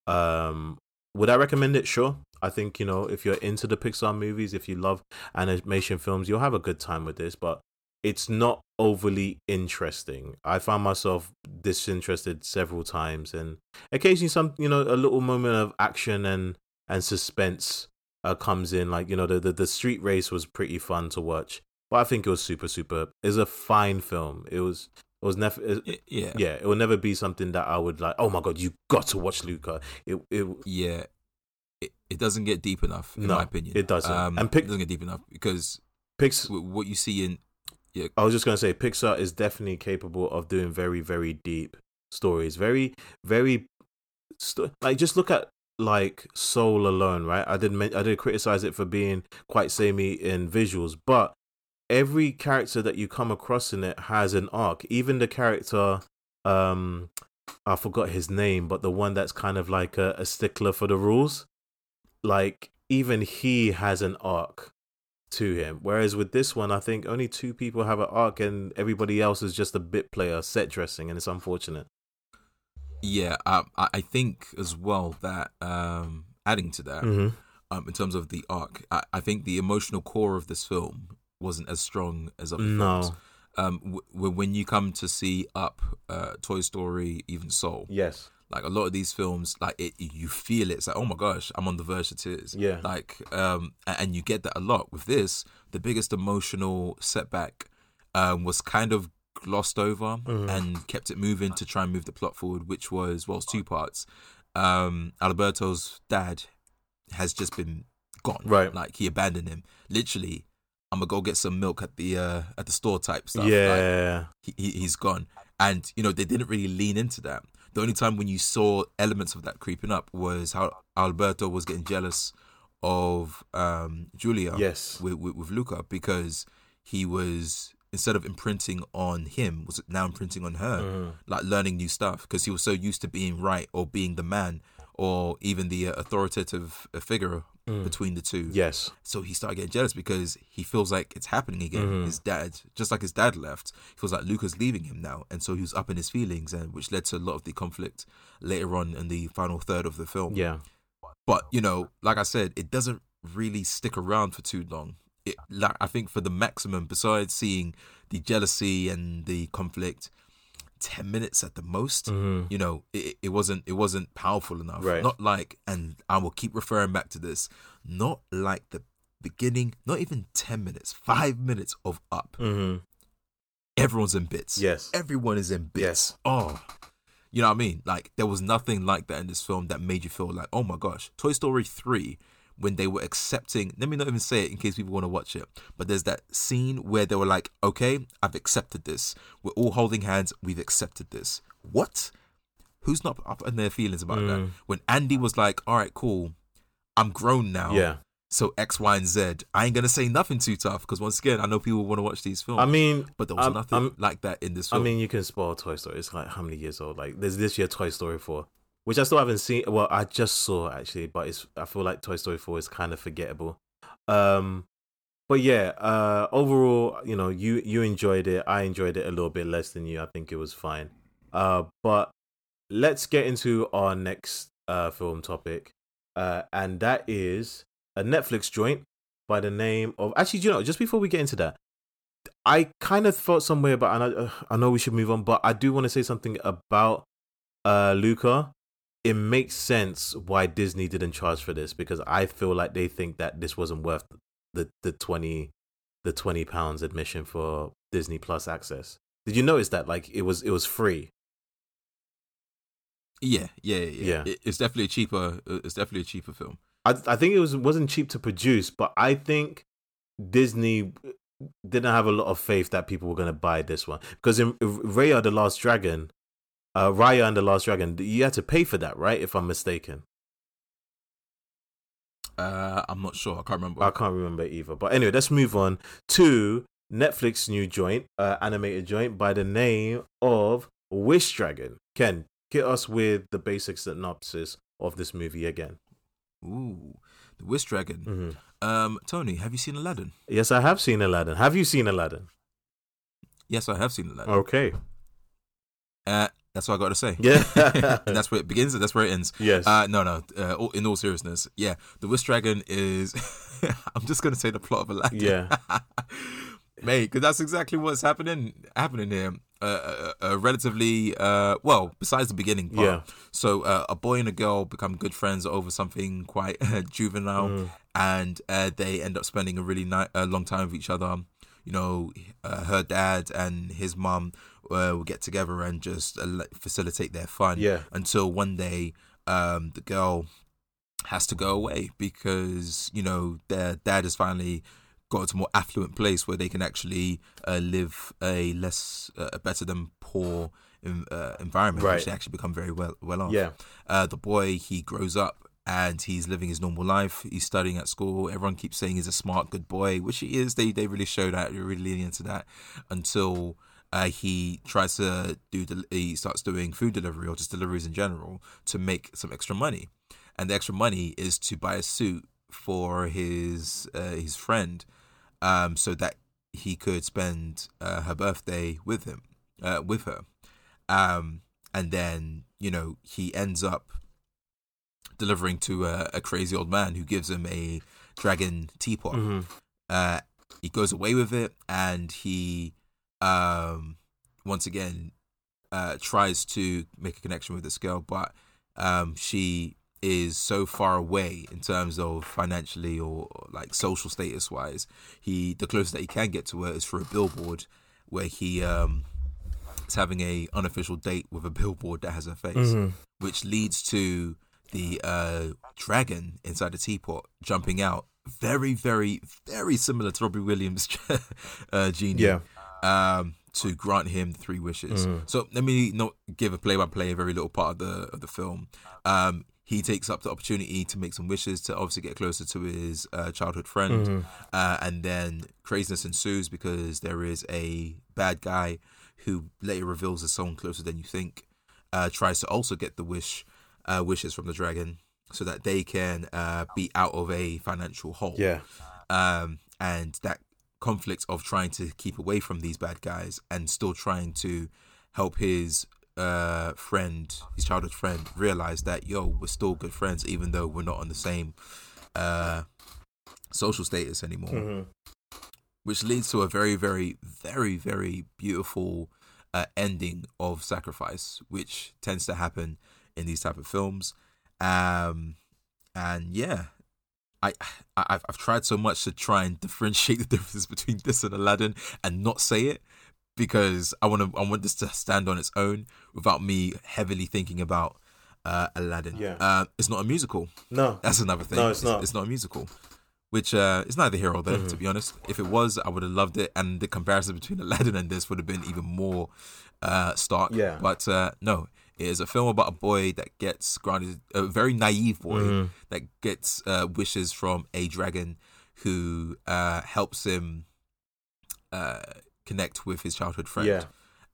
Um, would I recommend it? Sure. I think you know if you're into the Pixar movies, if you love animation films, you'll have a good time with this. But it's not overly interesting. I found myself disinterested several times, and occasionally some you know a little moment of action and and suspense uh, comes in. Like you know the, the the street race was pretty fun to watch, but I think it was super super. It's a fine film. It was it was never. Yeah Yeah, it will never be something that I would like. Oh my god, you got to watch Luca. It it yeah it, it doesn't get deep enough in No, my opinion it doesn't. um, And it doesn't get deep enough because Pix. w- what you see in Yeah. I was just gonna say Pixar is definitely capable of doing very very deep stories. Very very st- like just look at like Soul alone, right? I did men- I did criticize it for being quite samey in visuals, but every character that you come across in it has an arc. Even the character um I forgot his name, but the one that's kind of like a, a stickler for the rules. Like even he has an arc to him. Whereas with this one, I think only two people have an arc, and everybody else is just a bit player, set dressing, and it's unfortunate. yeah um, I, I think as well that um adding to that Mm-hmm. um, in terms of the arc. I, I think the emotional core of this film wasn't as strong as other No. films. Um, w- w- when you come to see Up, uh, Toy Story, even Soul, Yes. Like a lot of these films, like it, you feel it. It's like, oh my gosh, I'm on the verge of tears. Yeah. Like, um, and you get that a lot with this. The biggest emotional setback um, was kind of glossed over Mm. and kept it moving to try and move the plot forward, which was well, it's two parts. Um, Alberto's dad has just been gone. Right. Like he abandoned him. Literally, I'm gonna go get some milk at the uh, at the store type stuff. Like, yeah, he, he- he's gone. And you know they didn't really lean into that. The only time when you saw elements of that creeping up was how Alberto was getting jealous of um, Giulia yes, with, with, with Luca because he was instead of imprinting on him was now imprinting on her Mhm. like learning new stuff because he was so used to being right or being the man or even the uh, authoritative figure Mm. between the two yes, so he started getting jealous because he feels like it's happening again. Mhm. His dad, just like his dad left, he feels like Luca's leaving him now, and so he was up in his feelings, and which led to a lot of the conflict later on in the final third of the film. yeah, But you know, like I said, it doesn't really stick around for too long. It, like, I think for the maximum, besides seeing the jealousy and the conflict, ten minutes at the most Mhm. you know it, it wasn't it wasn't powerful enough Right. not like and i will keep referring back to this not like the beginning not even 10 minutes 5 minutes of up Mhm. everyone's in bits yes, everyone is in bits Yes. oh you know what i mean like there was nothing like that in this film that made you feel like oh my gosh toy story 3 when they were accepting let me not even say it in case people want to watch it but there's that scene where they were like okay i've accepted this we're all holding hands we've accepted this what who's not up in their feelings about that Mm. when andy was like all right cool i'm grown now yeah. so x y and z i ain't gonna say nothing too tough because once again i know people want to watch these films I mean, but there was I'm- nothing I'm- like that in this Film. I mean, you can spoil Toy Story. It's like how many years old? Like, there's this year Toy Story four, which I still haven't seen. Well, I just saw actually, but it's I feel like Toy Story four is kind of forgettable. Um, but yeah, uh, overall, you know, you you enjoyed it. I enjoyed it a little bit less than you. I think it was fine. Uh, but let's get into our next uh film topic, uh, and that is a Netflix joint by the name of. Actually, do you know, just before we get into that. I kind of thought somewhere, but and I, I know we should move on. But I do want to say something about uh, Luca. It makes sense why Disney didn't charge for this because I feel like they think that this wasn't worth the the twenty the twenty pounds admission for Disney Plus access. Did you notice that? Like it was it was free. Yeah, yeah, yeah. yeah. It- it's definitely a cheaper. uh, It's definitely a cheaper film. I I think it was wasn't cheap to produce, but I think Disney didn't have a lot of faith that people were going to buy this one because in Raya the Last Dragon, uh, Raya and the Last Dragon, you had to pay for that, right? If I'm mistaken, Uh, I'm not sure. I can't remember. I can't remember either. But anyway, let's move on to Netflix new joint, uh, animated joint by the name of Wish Dragon. Ken, get us with the basic synopsis of this movie again. Ooh, the Wish Dragon. hmm Um, Tony, have you seen Aladdin? Yes, I have seen Aladdin. Have you seen Aladdin? Yes, I have seen Aladdin. Okay. Uh, that's what I got to say. Yeah. and that's where it begins and that's where it ends. Yes. Uh, no, no. Uh, all- in all seriousness, yeah, the Wish Dragon is. I'm just gonna say the plot of Aladdin. Yeah. mate, because that's exactly what's happening happening here. Uh, a, a relatively uh, well, besides the beginning part. Yeah. So uh, a boy and a girl become good friends over something quite juvenile, Mm. and uh, they end up spending a really ni- a long time with each other. You know, uh, her dad and his mum uh, will get together and just uh, facilitate their fun Yeah. until one day um, the girl has to go away because you know their dad has finally got to a more affluent place where they can actually uh, live a less uh, better than poor in, uh, environment Right. which they actually become very well well off Yeah. uh, the boy he grows up and he's living his normal life he's studying at school everyone keeps saying he's a smart good boy which he is they they really show that they're really leaning into that until uh, he tries to do del- he starts doing food delivery or just deliveries in general to make some extra money. And the extra money is to buy a suit for his uh, his friend um, so that he could spend uh, her birthday with him uh, with her. Um, and then you know he ends up delivering to a, a crazy old man who gives him a dragon teapot. Hmm uh, he goes away with it and he um once again uh, tries to make a connection with this girl, but um, she is so far away in terms of financially or like social status wise. He the closest that he can get to her is for a billboard where he um is having a unofficial date with a billboard that has her face, Mm-hmm. which leads to the uh dragon inside the teapot jumping out. Very, very, very similar to Robbie Williams' uh, genie Yeah. Um, to grant him three wishes. So let me not give a play by play a very little part of the of the film. Um, he takes up the opportunity to make some wishes to obviously get closer to his uh, childhood friend, uh, and then craziness ensues because there is a bad guy who later reveals is someone closer than you think. Uh, tries to also get the wish uh, wishes from the dragon so that they can uh, be out of a financial hole Yeah. um, and that conflict of trying to keep away from these bad guys and still trying to help his uh, friend, his childhood friend, realize that yo, we're still good friends even though we're not on the same uh, social status anymore. Mhm. Which leads to a very, very, very, very beautiful uh, ending of sacrifice, which tends to happen in these type of films. Um, and yeah, I, I I've, I've tried so much to try and differentiate the difference between this and Aladdin and not say it because I want to I want this to stand on its own without me heavily thinking about uh, Aladdin. Yeah. uh, it's not a musical. No. That's another thing. No, it's not. It's not a musical. Which uh, is neither here or there, Mm-hmm. to be honest. If it was, I would have loved it, and the comparison between Aladdin and this would have been even more uh, stark. Yeah. But uh, no, is a film about a boy that gets granted a very naive boy Mm-hmm. that gets uh, wishes from a dragon who uh, helps him uh, connect with his childhood friend. Yeah.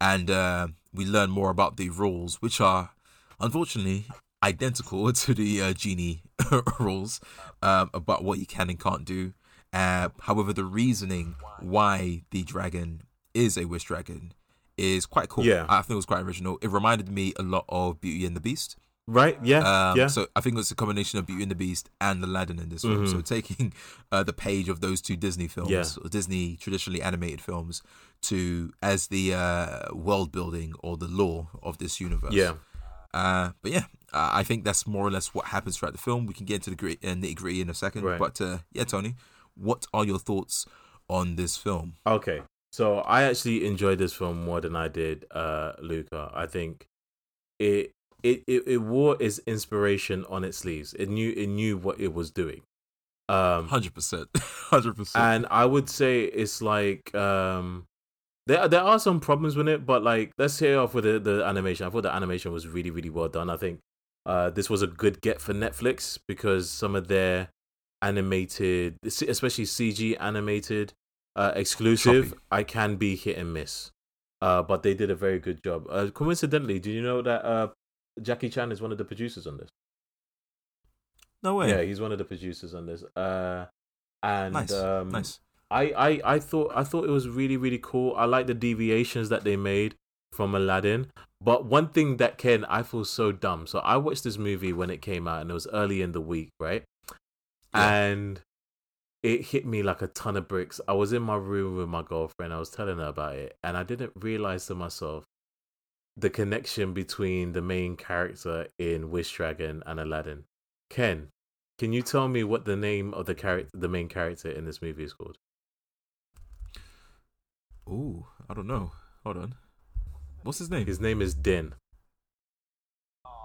And uh, we learn more about the rules, which are unfortunately identical to the uh, genie rules um, about what you can and can't do. Uh, however, the reasoning why the dragon is a wish dragon is quite cool. Yeah. I think it was quite original. It reminded me a lot of Beauty and the Beast. Right? Yeah. Um, yeah. So I think it's a combination of Beauty and the Beast and Aladdin in this film. So taking uh, the page of those two Disney films, Mm-hmm. Yeah. or Disney traditionally animated films, to as the uh, world building or the lore of this universe. yeah. Uh, but yeah, uh, I think that's more or less what happens throughout the film. We can get into the grit- uh, nitty gritty in a second. Right. But uh, yeah, Tony, what are your thoughts on this film? Okay. So I actually enjoyed this film more than I did uh Luca. I think it it it, it wore its inspiration on its sleeves. It knew it knew what it was doing. Um Hundred percent, hundred percent. and I would say it's like um there there are some problems with it, but like let's hear off with the, the animation. I thought the animation was really really well done. I think uh this was a good get for Netflix because some of their animated, especially CG animated uh exclusive. I can be hit and miss. Uh, but they did a very good job. Uh, coincidentally, do you know that uh Jackie Chan is one of the producers on this? No way. Yeah, he's one of the producers on this. Uh, and nice, um, nice. I, I, I thought I thought it was really really cool. I like the deviations that they made from Aladdin. But one thing that Ken, I feel so dumb. So I watched this movie when it came out, and it was early in the week, right? Yeah. And it hit me like a ton of bricks. I was in my room with my girlfriend. I was telling her about it, and I didn't realize to myself the connection between the main character in Wish Dragon and Aladdin. Ken, can you tell me what the name of the character, the main character in this movie is called? Ooh, I don't know. Hold on. What's his name? His name is Din.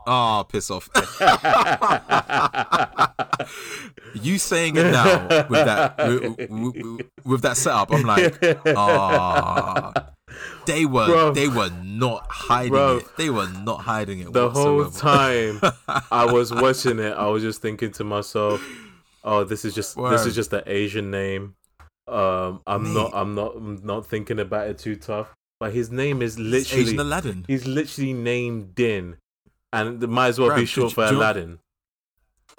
Ah, piss off. you saying it now with that with, with, with that setup, I'm like, ah, they were Bro. they were not hiding Bro. it. They were not hiding it. the whole time I was watching it, I was just thinking to myself, "Oh, this is just this is just an Asian name." Um, I'm not, I'm not, I'm not thinking about it too tough. But his name is It's literally, Asian Aladdin. he's literally named Din, and it might as well be Bruv, short did for you- do Aladdin.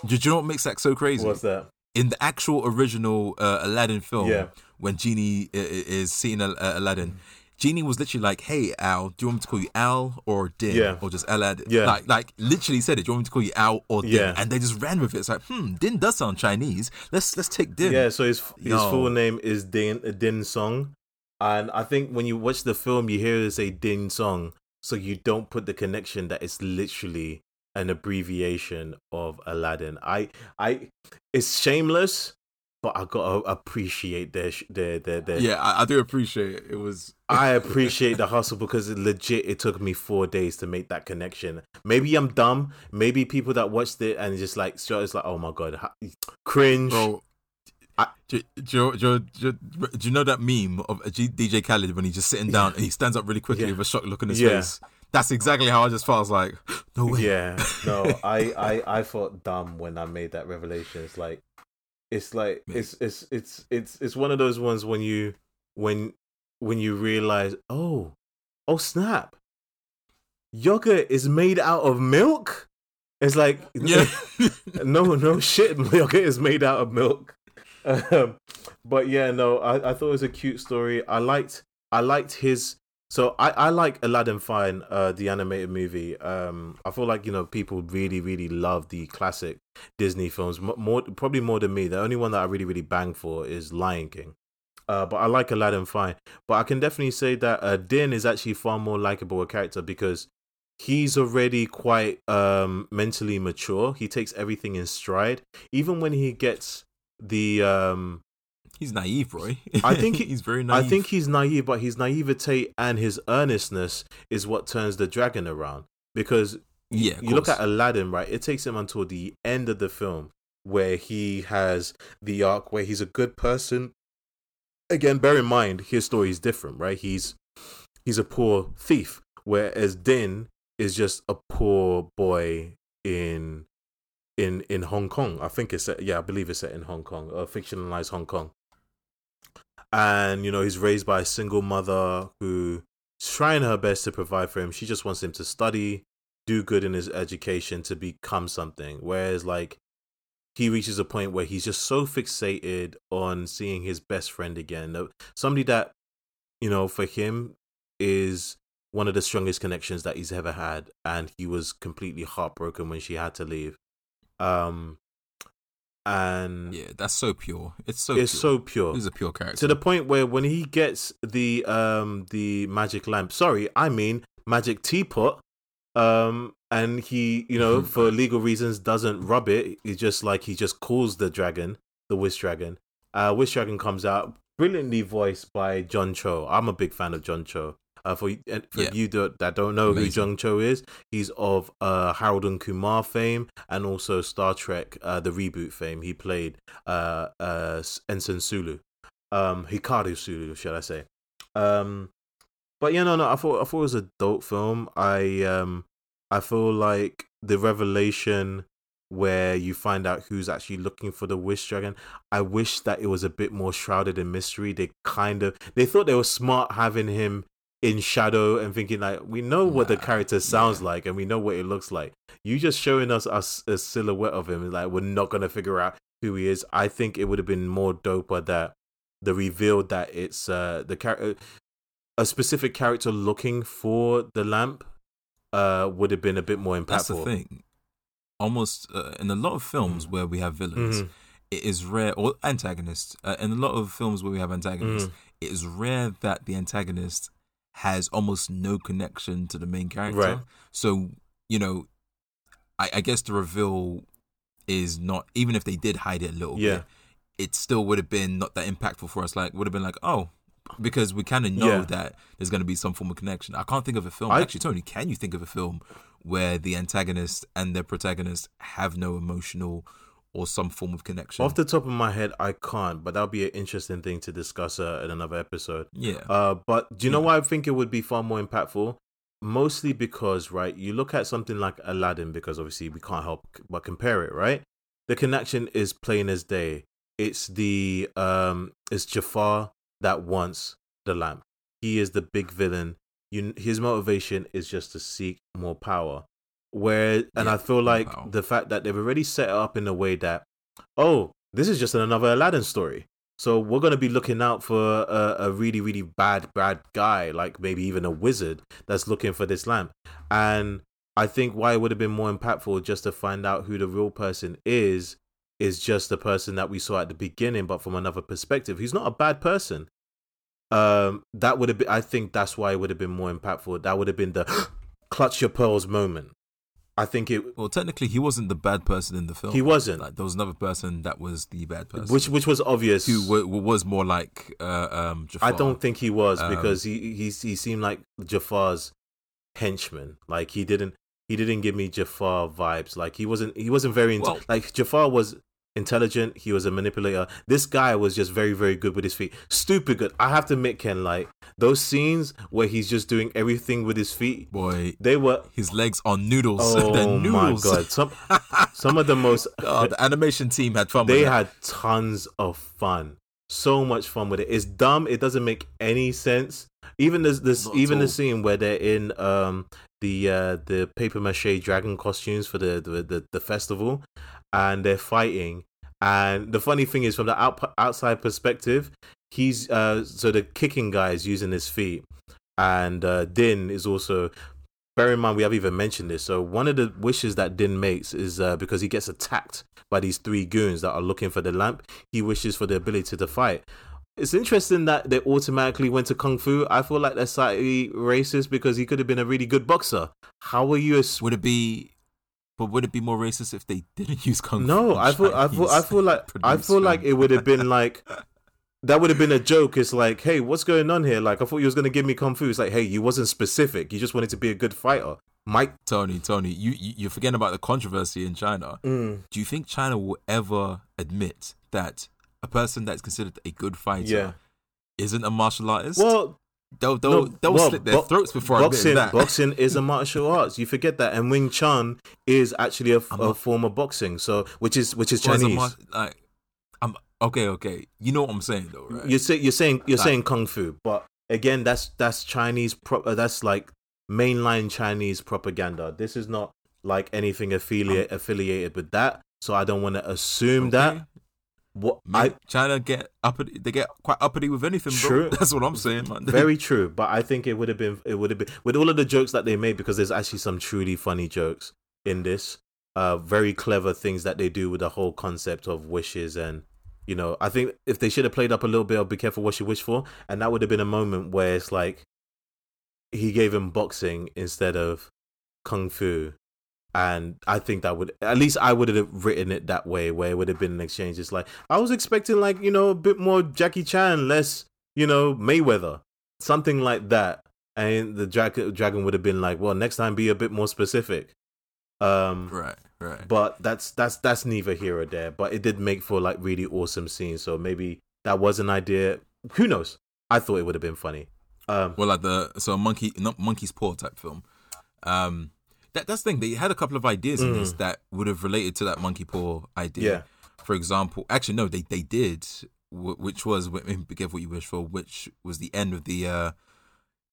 Do you know what makes that so crazy? What's that? in the actual original uh, Aladdin film, Yeah. when Genie i- i- is seeing Al- uh, Aladdin, Genie was literally like, "Hey Al, do you want me to call you Al or Din, Yeah. or just Aladdin?" Yeah. like like literally said it. Do you want me to call you Al or Din? Yeah. And they just ran with it. It's like, hmm, Din does sound Chinese. Let's let's take Din. Yeah, so his his Yo. full name is Din Din Song, and I think when you watch the film, you hear it say Din Song. So you don't put the connection that it's literally an abbreviation of Aladdin. I I it's shameless, but I gotta appreciate their their their, their yeah. I, I do appreciate it. It was I appreciate the hustle because it legit it took me four days to make that connection. Maybe I'm dumb. Maybe people that watched it and just like it's like oh my god, cringe. Bro, do, do, do, do, you know that meme of DJ Khaled when he's just sitting down and he stands up really quickly with a shocked look on his face? That's exactly how I just felt. I was like, no way. Yeah, no, I, I, I felt dumb when I made that revelation. It's like, it's like, it's, it's, it's, it's, it's one of those ones when you, when, when you realize, oh, oh snap, yogurt is made out of milk. It's like, yeah, no, no shit, yogurt is made out of milk. Um, but yeah, no, I, I thought it was a cute story. I liked I liked his so I, I like Aladdin Fine, uh, the animated movie. Um, I feel like you know people really really love the classic Disney films more probably more than me. The only one that I really really bang for is Lion King. Uh, but I like Aladdin Fine. But I can definitely say that uh, Din is actually far more likable a character because he's already quite um mentally mature. He takes everything in stride. Even when he gets the um he's naive, Roy. I think he, he's very naive. I think he's naive, but his naivete and his earnestness is what turns the dragon around. Because yeah, you look at Aladdin, right? It takes him until the end of the film where he has the arc where he's a good person. Again, bear in mind his story is different, right? He's he's a poor thief, whereas Din is just a poor boy in in in Hong Kong. I think it's set, yeah, I believe it's set in Hong Kong, uh, fictionalized Hong Kong. And you know, he's raised by a single mother who's trying her best to provide for him. She just wants him to study, do good in his education, to become something. Whereas, like, he reaches a point where he's just so fixated on seeing his best friend again. Somebody that, you know, for him is one of the strongest connections that he's ever had. And he was completely heartbroken when she had to leave. Um, and yeah, that's so pure. It's so it's pure. so pure. He's a pure character to the point where when he gets the um the magic lamp, sorry, I mean magic teapot, um, and he you know for legal reasons doesn't rub it. He just like he just calls the dragon the wish dragon. Uh, wish dragon comes out brilliantly voiced by John Cho. I'm a big fan of John Cho. Uh, for for yeah. you that, don't know Amazing. who John Cho is, he's of uh, Harold and Kumar fame and also Star Trek uh, the reboot fame. He played uh, uh, Ensign Sulu, um, Hikaru Sulu, should I say? Um, but yeah, no, no. I thought I thought it was a dope film. I um, I feel like the revelation where you find out who's actually looking for the wish dragon. I wish that it was a bit more shrouded in mystery. They kind of they thought they were smart having him in shadow and thinking like we know what the character sounds yeah. like and we know what it looks like. You just showing us a, a silhouette of him like we're not gonna figure out who he is. I think it would have been more doper that the reveal that it's uh the character a specific character looking for the lamp uh would have been a bit more impactful. That's the thing. Almost uh, in a lot of films mm. where we have villains, mm-hmm. it is rare or antagonists. Uh, in a lot of films where we have antagonists, mm. it is rare that the antagonist has almost no connection to the main character. Right. So, you know, I, I guess the reveal is not even if they did hide it a little yeah. bit, it still would have been not that impactful for us. Like would have been like, oh, because we kind of know yeah. that there's going to be some form of connection. I can't think of a film. I, Actually, Tony, can you think of a film where the antagonist and the protagonist have no emotional or some form of connection. Off the top of my head, I can't, but that'll be an interesting thing to discuss uh, in another episode. Yeah. Uh, but do you know why I think it would be far more impactful? Mostly because, right, you look at something like Aladdin, because obviously we can't help but compare it, right? The connection is plain as day. It's the um, it's Jafar that wants the lamp. He is the big villain. You, his motivation is just to seek more power. Where and yeah, I feel like wow. the fact that they've already set it up in a way that, oh, this is just another Aladdin story. So we're gonna be looking out for a, a really, really bad, bad guy, like maybe even a wizard that's looking for this lamp. And I think why it would have been more impactful just to find out who the real person is, is just the person that we saw at the beginning, but from another perspective. He's not a bad person. Um, that would have been. I think that's why it would have been more impactful. That would have been the clutch your pearls moment. I think it, Well, technically, he wasn't the bad person in the film. He wasn't. Like, there was another person that was the bad person, which which was obvious. who w- was more like uh, um. Jafar. I don't think he was Um, because he he he seemed like Jafar's henchman. Like he didn't he didn't give me Jafar vibes. Like he wasn't he wasn't very inte- Well- like Jafar was intelligent. He was a manipulator. This guy was just very very good with his feet. Stupid good. I have to admit, Ken. Like those scenes where he's just doing everything with his feet. Boy, They were. his legs are noodles. Oh They're my noodles. god! Some some of the most God, the animation team had fun. they had tons of fun so much fun with it it's dumb it doesn't make any sense even this this Not even the scene where they're in um the uh the paper mache dragon costumes for the the the, the festival and they're fighting. And the funny thing is from the out, outside perspective he's uh so the kicking guy is using his feet. And uh din is also bear in mind we haven't even mentioned this. So one of the wishes that din makes is uh because he gets attacked by these three goons that are looking for the lamp he wishes for the ability to fight. It's interesting that they automatically went to kung fu. I feel like that's slightly racist because he could have been a really good boxer. How are you a Would it be? But would it be more racist if they didn't use kung fu? no i feel i feel i feel like i feel like it would have been like that would have been a joke. It's like hey what's going on here? Like i thought you was going to give me kung fu. It's like hey you wasn't specific. You just wanted to be a good fighter. Mike Tony, Tony, you, you you're forgetting about the controversy in China. mm, Do you think China will ever admit that a person that's considered a good fighter yeah. isn't a martial artist? well they'll they'll, no, they'll well, slit their bo- throats before boxing boxing is a martial arts you forget that and wing chun is actually a, a not- form of boxing so which is which is Well, as a chinese mar- like, I'm okay, okay. You know what I'm saying though, right? You're say, you're saying you're Like- saying kung fu, but again, that's that's Chinese. Pro- uh, that's like mainline Chinese propaganda. This is not like anything affiliate affiliated with that. So I don't want to assume that. What I China get uppity. They get quite uppity with anything, bro. That's what I'm saying, man. very true, but I think it would have been it would have been with all of the jokes that they made because there's actually some truly funny jokes in this. Uh, very clever things that they do with the whole concept of wishes and you know I think if they should have played up a little bit of be careful what you wish for and that would have been a moment where it's like he gave him boxing instead of kung fu and I think that would at least I would have written it that way where it would have been an exchange. It's like I was expecting like you know a bit more Jackie Chan, less you know Mayweather, something like that. And the dragon dragon would have been like, well, next time be a bit more specific. Um, right, right. but that's that's that's neither here or there. But it did make for like really awesome scenes. So maybe that was an idea. Who knows? I thought it would have been funny. Um, Well, like the so a monkey, not monkey's paw type film. Um, that that's the thing. They had a couple of ideas in this that would have related to that monkey paw idea. Mm. Yeah. For example, actually no, they they did, which was "Be careful what you wish for," which was the end of the uh,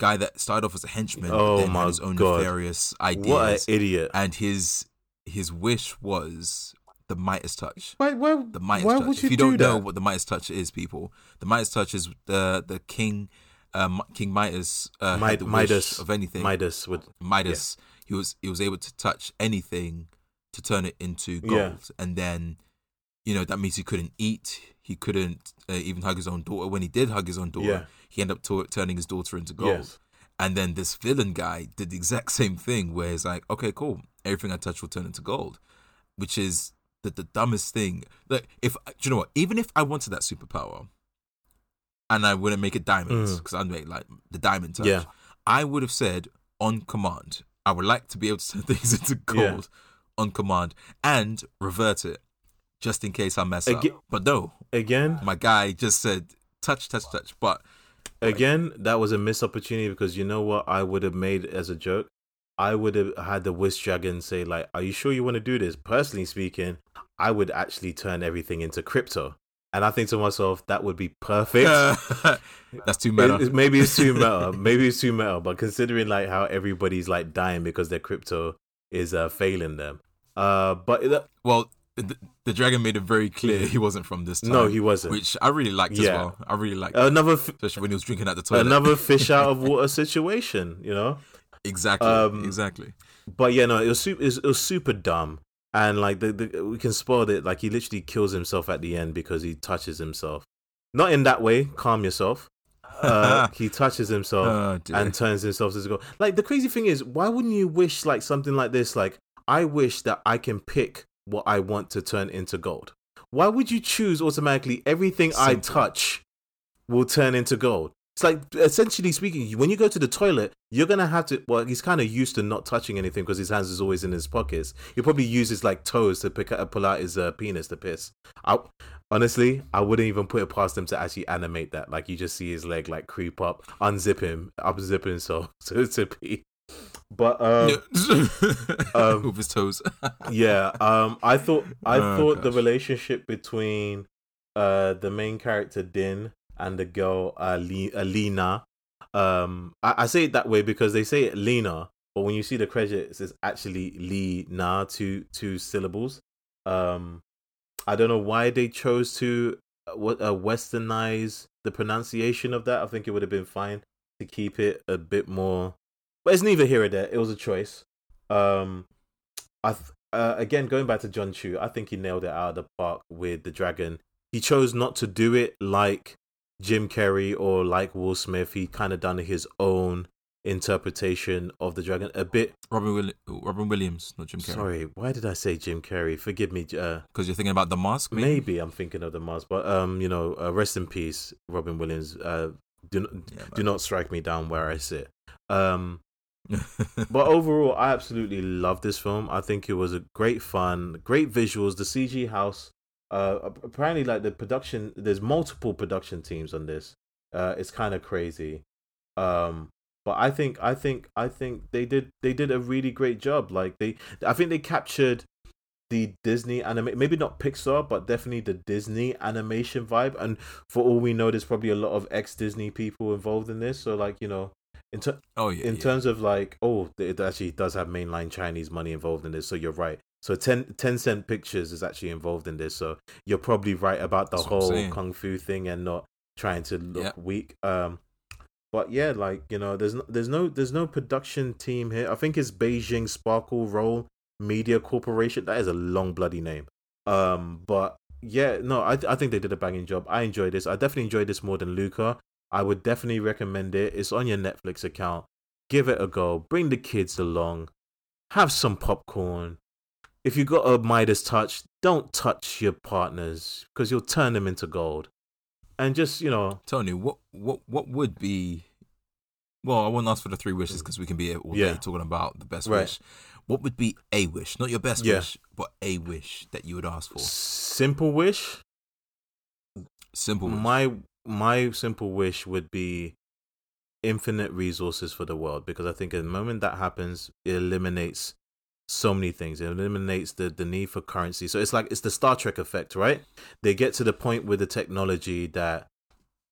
guy that started off as a henchman, Oh then my had his own God. nefarious what an ideas, idiot! and his his wish was the Midas touch. Why, why, The Midas why touch. would you, if you do don't know what the Midas touch is, people, the Midas touch is the the king, um, King Midas, uh, Mi- had the wish Midas of anything. Midas would Midas, he was he was able to touch anything to turn it into gold, Yeah. and then you know that means he couldn't eat, he couldn't uh, even hug his own daughter. When he did hug his own daughter, Yeah. he ended up to- turning his daughter into gold. Yes. And then this villain guy did the exact same thing, where it's like, okay, cool, everything I touch will turn into gold, which is the, the dumbest thing. Like, if do you know what? Even if I wanted that superpower, and I wouldn't make it diamonds Mm. because I'd make like the diamond touch, Yeah. I would have said on command, I would like to be able to turn things into gold on command and revert it just in case I mess up. But no, again. my guy just said touch, touch, touch. But Again, that was a missed opportunity because you know what I would have made as a joke? I would have had the Wish Dragon say, like, Are you sure you want to do this? Personally speaking, I would actually turn everything into crypto. And I think to myself, that would be perfect. that's too meta. It- maybe it's too meta. Maybe it's too meta. But considering like how everybody's like dying because their crypto is uh, failing them. Uh, but it, Well, the, the dragon made it very clear he wasn't from this time. no, he wasn't. which I really liked as well. I really liked, Another f- especially when he was drinking at the toilet. another fish out of water situation, you know. exactly, Um, exactly. But yeah, no, it was super. It was, it was super dumb, and like the, the we can spoil it. Like he literally kills himself at the end because he touches himself. Not in that way. Calm yourself. uh, he touches himself Oh, and turns himself into gold. Like the crazy thing is, why wouldn't you wish like something like this? Like I wish that I can pick what I want to turn into gold. Why would you choose automatically everything I touch will turn into gold? It's like essentially speaking, when you go to the toilet, you're gonna have to. Well, he's kind of used to not touching anything because his hands is always in his pockets. He'll probably use his like toes to pick up, pull out his uh, penis to piss. I, honestly, I wouldn't even put it past them to actually animate that. Like you just see his leg like creep up, unzip him, unzip himself to to pee. But um, um, with his toes. yeah um i thought i Oh, thought the relationship between uh the main character din and the girl uh, Le- uh um I-, I say it that way because they say lena but when you see the credits it's actually lena two two syllables. Um i don't know why they chose to uh, uh, westernize the pronunciation of that. I think it would have been fine to keep it a bit more but it's neither here or there. It was a choice. Um I th- uh, again going back to John Cho, I think he nailed it out of the park with the dragon. He chose not to do it like Jim Carrey or like Will Smith. He kind of done his own interpretation of the dragon. A bit. Robin, Will- Robin Williams, not Jim Carrey. Sorry, why did I say Jim Carrey? Forgive me. Uh, Because you're thinking about the mask, maybe? maybe I'm thinking of the mask, but um, you know, uh, rest in peace, Robin Williams. Uh, do not, Yeah, do not strike me down where I sit. Um, but overall, I absolutely love this film. I think it was a great fun, great visuals. The CG house, uh, apparently, like the production, there's multiple production teams on this. Uh, it's kind of crazy. Um, but I think, I think, I think they did, they did a really great job. Like they, I think they captured the Disney anime, maybe not Pixar, but definitely the Disney animation vibe. And for all we know, there's probably a lot of ex Disney people involved in this. So, like, you know, in ter- oh, yeah. in yeah. terms of like oh it actually does have mainline chinese money involved in this so you're right so 10 cent pictures is actually involved in this so you're probably right about the That's whole kung fu thing and not trying to look Yeah. weak um but yeah like you know there's no, there's no there's no production team here i think it's beijing sparkle roll media corporation that is a long bloody name um but yeah no i, I think they did a banging job i enjoyed this i definitely enjoyed this more than luca I would definitely recommend it. It's on your Netflix account. Give it a go. Bring the kids along. Have some popcorn. If you got a Midas touch, don't touch your partners because you'll turn them into gold. And just, you know, Tony, what, what, what would be. Well, I won't ask for the three wishes because we can be here all Yeah. day talking about the best Right. wish. What would be a wish? Not your best Yeah. wish, but a wish that you would ask for. simple wish. Simple wish. My my simple wish would be infinite resources for the world because I think in the moment that happens, it eliminates so many things. It eliminates the, the need for currency. So it's like it's the Star Trek effect, right? They get to the point with the technology that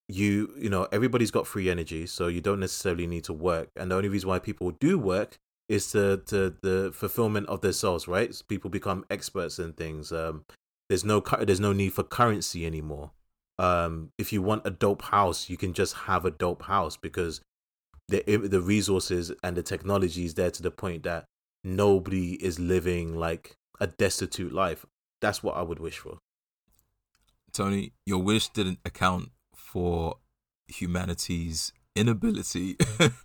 you you know everybody's got free energy, so you don't necessarily need to work. And the only reason why people do work is the the, the fulfillment of their souls, right? People become experts in things. Um, there's no there's no need for currency anymore. Um, if you want a dope house, you can just have a dope house because the the resources and the technology is there to the point that nobody is living like a destitute life. That's what I would wish for. Tony, your wish didn't account for humanity's inability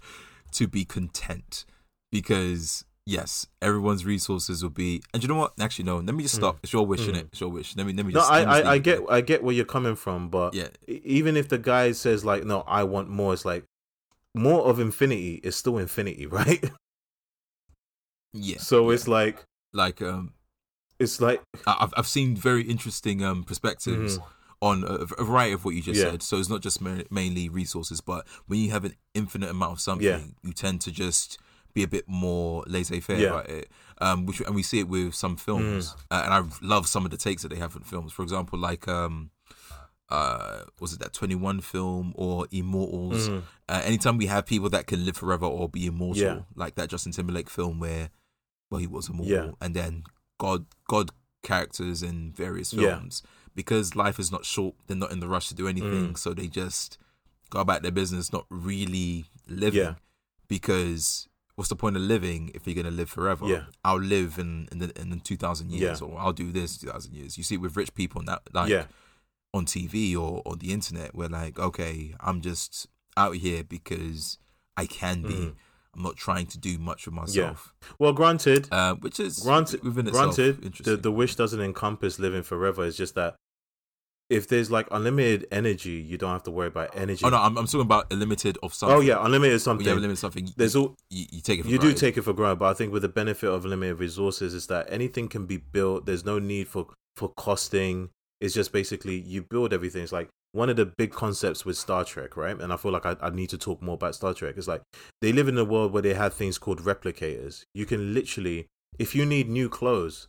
to be content because yes, everyone's resources will be. And you know what? Actually, no. Let me just stop. It's your wish, Mm. innit? It's your wish. Let me. Let me No, just. I, let me just I, I get. I get where you're coming from, but Yeah. even if the guy says like, no, I want more, it's like more of infinity is still infinity, right? Yeah. so yeah. it's like like um, it's like I've I've seen very interesting um perspectives. On a, a variety of what you just Mm-hmm. Yeah. said, so it's not just ma- mainly resources, but when you have an infinite amount of something, Yeah. you tend to just be a bit more laissez-faire Yeah. about it. Um, which and we see it with some films, Mm. uh, and I love some of the takes that they have in films. For example, like um, uh, was it that Twenty One film or Immortals? mm, Uh, anytime we have people that can live forever or be immortal, Yeah. like that Justin Timberlake film where, well, he was immortal, Yeah. and then God, God characters in various Yeah. films. Because life is not short, they're not in the rush to do anything, Mm. so they just go about their business, not really living. Yeah. Because what's the point of living if you're gonna live forever? Yeah. I'll live in in, the, in the two thousand years, Yeah. or I'll do this two thousand years. You see with rich people, that like yeah, on TV or on the internet we're like, okay, I'm just out here because I can be. Mhm. I'm not trying to do much for myself. Yeah. Well, granted, Uh, which is granted, within itself granted, the the wish doesn't encompass living forever. It's just that if there's like unlimited energy, you don't have to worry about energy. oh no, I'm, I'm talking about unlimited of something. Oh yeah, unlimited something. a limit something. There's all you, you take it. For you do take it for granted, but I think with the benefit of limited resources is that anything can be built. There's no need for for costing. It's just basically you build everything. It's like one of the big concepts with Star Trek, right? And I feel like I, I need to talk more about Star Trek. It's like they live in a world where they have things called replicators. You can literally, if you need new clothes,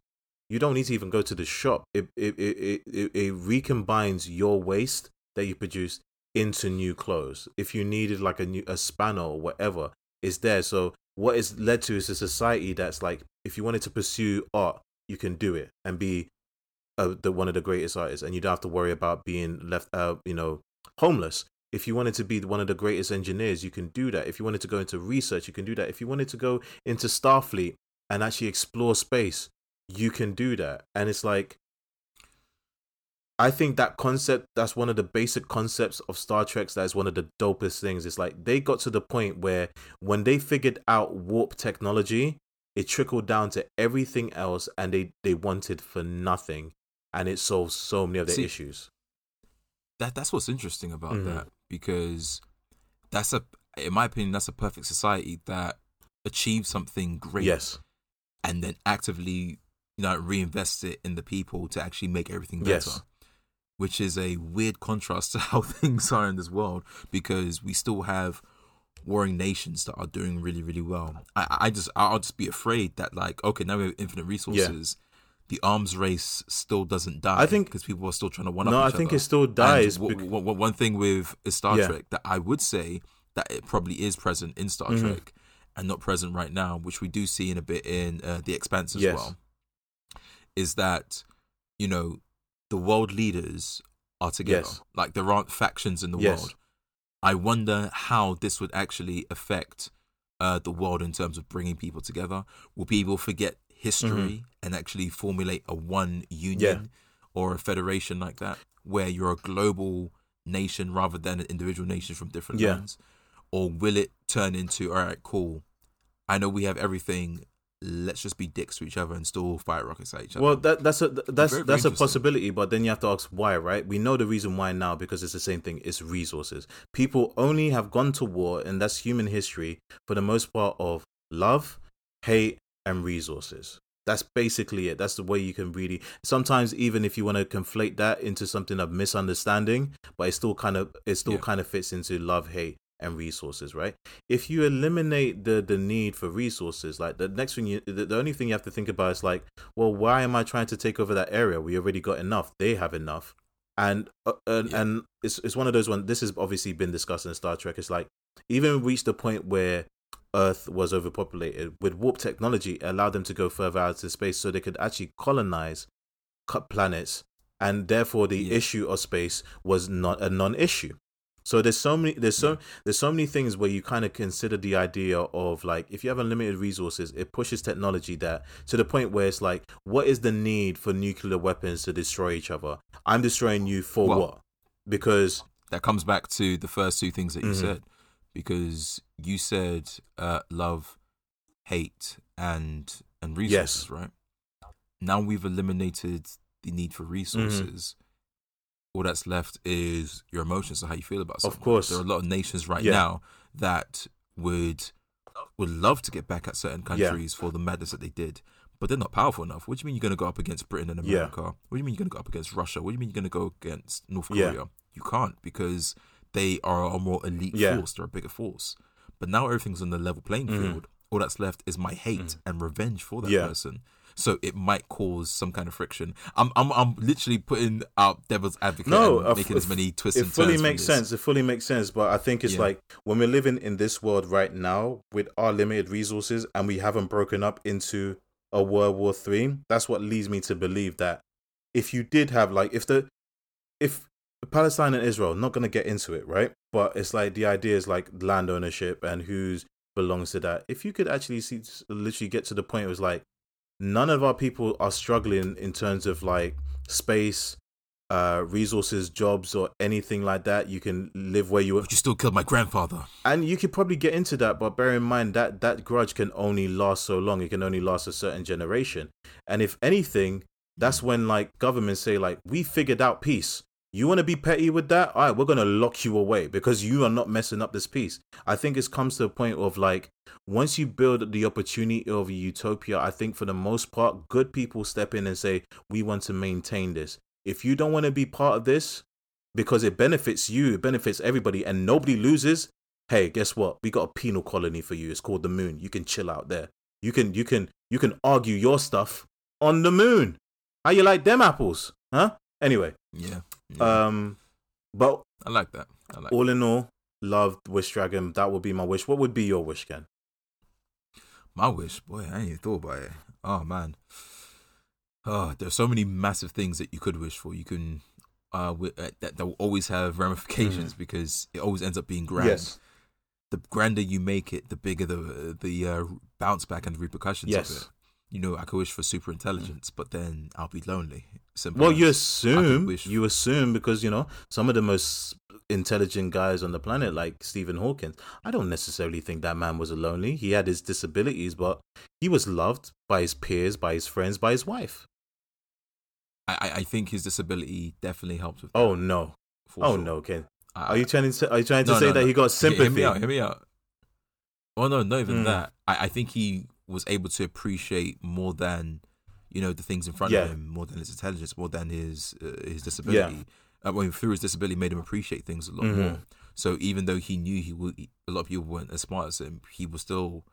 you don't need to even go to the shop. It it it it, it, recombines your waste that you produce into new clothes. If you needed like a new a spanner or whatever, it's there. So what it's led to is a society that's like, if you wanted to pursue art, you can do it and be uh, the one of the greatest artists, and you don't have to worry about being left out, you know, homeless. If you wanted to be one of the greatest engineers, you can do that. If you wanted to go into research, you can do that. If you wanted to go into Starfleet and actually explore space, you can do that. And it's like, I think that concept, that's one of the basic concepts of Star Trek. That is one of the dopest things. It's like they got to the point where when they figured out warp technology, it trickled down to everything else and they, they wanted for nothing. And it solves so many of their See, issues. that that's what's interesting about Mhm. that because that's a in my opinion that's a perfect society that achieves something great Yes. and then actively you know reinvest it in the people to actually make everything better Yes. which is a weird contrast to how things are in this world because we still have warring nations that are doing really really well i i just i'll just be afraid that like okay now we have infinite resources the arms race still doesn't die I think- because people are still trying to one up No, I think other. it still dies. W- w- w- one thing with Star Yeah. Trek that I would say that it probably is present in Star Mhm. Trek and not present right now, which we do see in a bit in uh, The Expanse as Yes. well, is that you know the world leaders are together. Yes. Like there aren't factions in the Yes. world. I wonder how this would actually affect uh, the world in terms of bringing people together. Will people forget history mm-hmm. and actually formulate a one union or a federation like that, where you're a global nation rather than an individual nation from different Yeah. lands? Or will it turn into, all right, cool, I know we have everything. Let's just be dicks to each other and still fire rockets at each other. Well, that that's a that's very, that's very a possibility, but then you have to ask why, right? We know the reason why now because it's the same thing. It's resources. People only have gone to war, and that's human history for the most part of love, hate, and resources. That's basically it. That's the way you can really. Sometimes even if you want to conflate that into something of misunderstanding, but it still kind of it still Yeah. kind of fits into love, hate, and resources, right? If you eliminate the the need for resources, like the next thing you, the, the only thing you have to think about is like, well, why am I trying to take over that area? We already got enough. They have enough, and uh, and, Yeah. and it's it's one of those ones. This has obviously been discussed in Star Trek. It's like even reached the point where Earth was overpopulated with warp technology. It allowed them to go further out into space, so they could actually colonize cut planets, and therefore the Yeah. issue of space was not a non-issue. So there's so many there's so there's so many things where you kind of consider the idea of like if you have unlimited resources, it pushes technology that to the point where it's like, what is the need for nuclear weapons to destroy each other? I'm destroying you for Well- what? Because that comes back to the first two things that you Mhm. said because you said uh, love hate and and resources Yes. right now we've eliminated the need Mm-hmm. for resources all that's left is your emotions and how you feel about something Of course. there are a lot of nations right Yeah. now that would would love to get back at certain Yeah. countries for the madness that they did but they're not powerful enough. What do you mean you're going to go up against Britain and Yeah. America? What do you mean you're going to go up against Russia? What do you mean you're going to go against North Yeah. Korea? You can't because they are a more elite Yeah. force. They're a bigger force. But now everything's on the level playing Mhm. field. All that's left is my hate Mhm. and revenge for that Yeah. person. So it might cause some kind of friction. I'm I'm I'm literally putting out devil's advocate No, and making as many twists it and fully turns makes sense. It fully makes sense. But I think it's Yeah. like when we're living in this world right now with our limited resources and we haven't broken up into a World War Three, that's what leads me to believe that if you did have like if the if Palestine and Israel, not gonna get into it, right? But it's like the idea is like land ownership and who's belongs to that. If you could actually see literally get to the point it was like none of our people are struggling in terms of like space uh, resources, jobs, or anything like that. You can live where you But you still killed my grandfather. and you could probably get into that, but bear in mind that that grudge can only last so long. It can only last a certain generation. And if anything, that's when like governments say like, we figured out peace. You want to be petty with that? All right, we're gonna lock you away because you are not messing up this piece. I think it comes to a point of like, once you build the opportunity of a utopia, I think for the most part, good people step in and say, we want to maintain this. If you don't want to be part of this, because it benefits you, it benefits everybody, and nobody loses. Hey, guess what? We got a penal colony for you. It's called the moon. You can chill out there. You can you can you can argue your stuff on the moon. How you like them apples? Huh? Anyway, Yeah. Yeah. um but I like that. I like all in all, loved Wish Dragon. That would be my wish. What would be your wish, Ken? My wish, boy, I ain't even thought about it. Oh man, oh, there's so many massive things that you could wish for. You can, uh, wi- uh that that will always have ramifications because it always ends up being grand. The grander you make it, the bigger the the uh, bounce back and the repercussions of Yes. it. You know, I could wish for super intelligence, but then I'll be lonely. Simple. Well, you assume you assume because you know some of the most intelligent guys on the planet, like Stephen Hawking. I don't necessarily think that man was lonely. He had his disabilities, but he was loved by his peers, by his friends, by his wife. I, I- think his disability definitely helps with. that, Oh no! Oh sure. no, Ken. I- Are you trying to are you trying to No, say no, that no. he got Hear- Hear sympathy? me out. Hear me out. Well, no, not even Mm. that. I, I think he was able to appreciate more than, you know, the things in front Yeah. of him, more than his intelligence, more than his uh, his disability. I mean, through his disability, made him appreciate things a lot Mhm. more. So even though he knew he would, a lot of people weren't as smart as him, he was still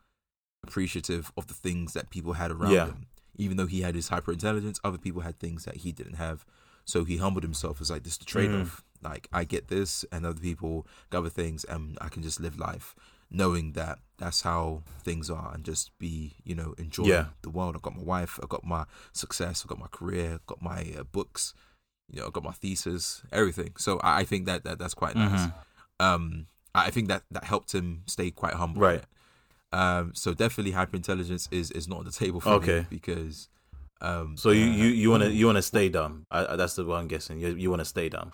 appreciative of the things that people had around Yeah. him. Even though he had his hyper intelligence, other people had things that he didn't have. So he humbled himself as like this is the trade off. Mm. Like I get this, and other people got other things, and I can just live life knowing that that's how things are, and just be you know enjoying Yeah. the world. I've got my wife, I've got my success, I've got my career, I've got my uh, books, you know, I've got my thesis, everything. So I, I think that, that that's quite nice. Mhm. Um, I I think that that helped him stay quite humble. Right. Um, so definitely hyper intelligence is is not on the table for Okay. me because. Um, So you you you wanna you wanna stay dumb? I, I, that's the one I'm guessing. You you wanna stay dumb?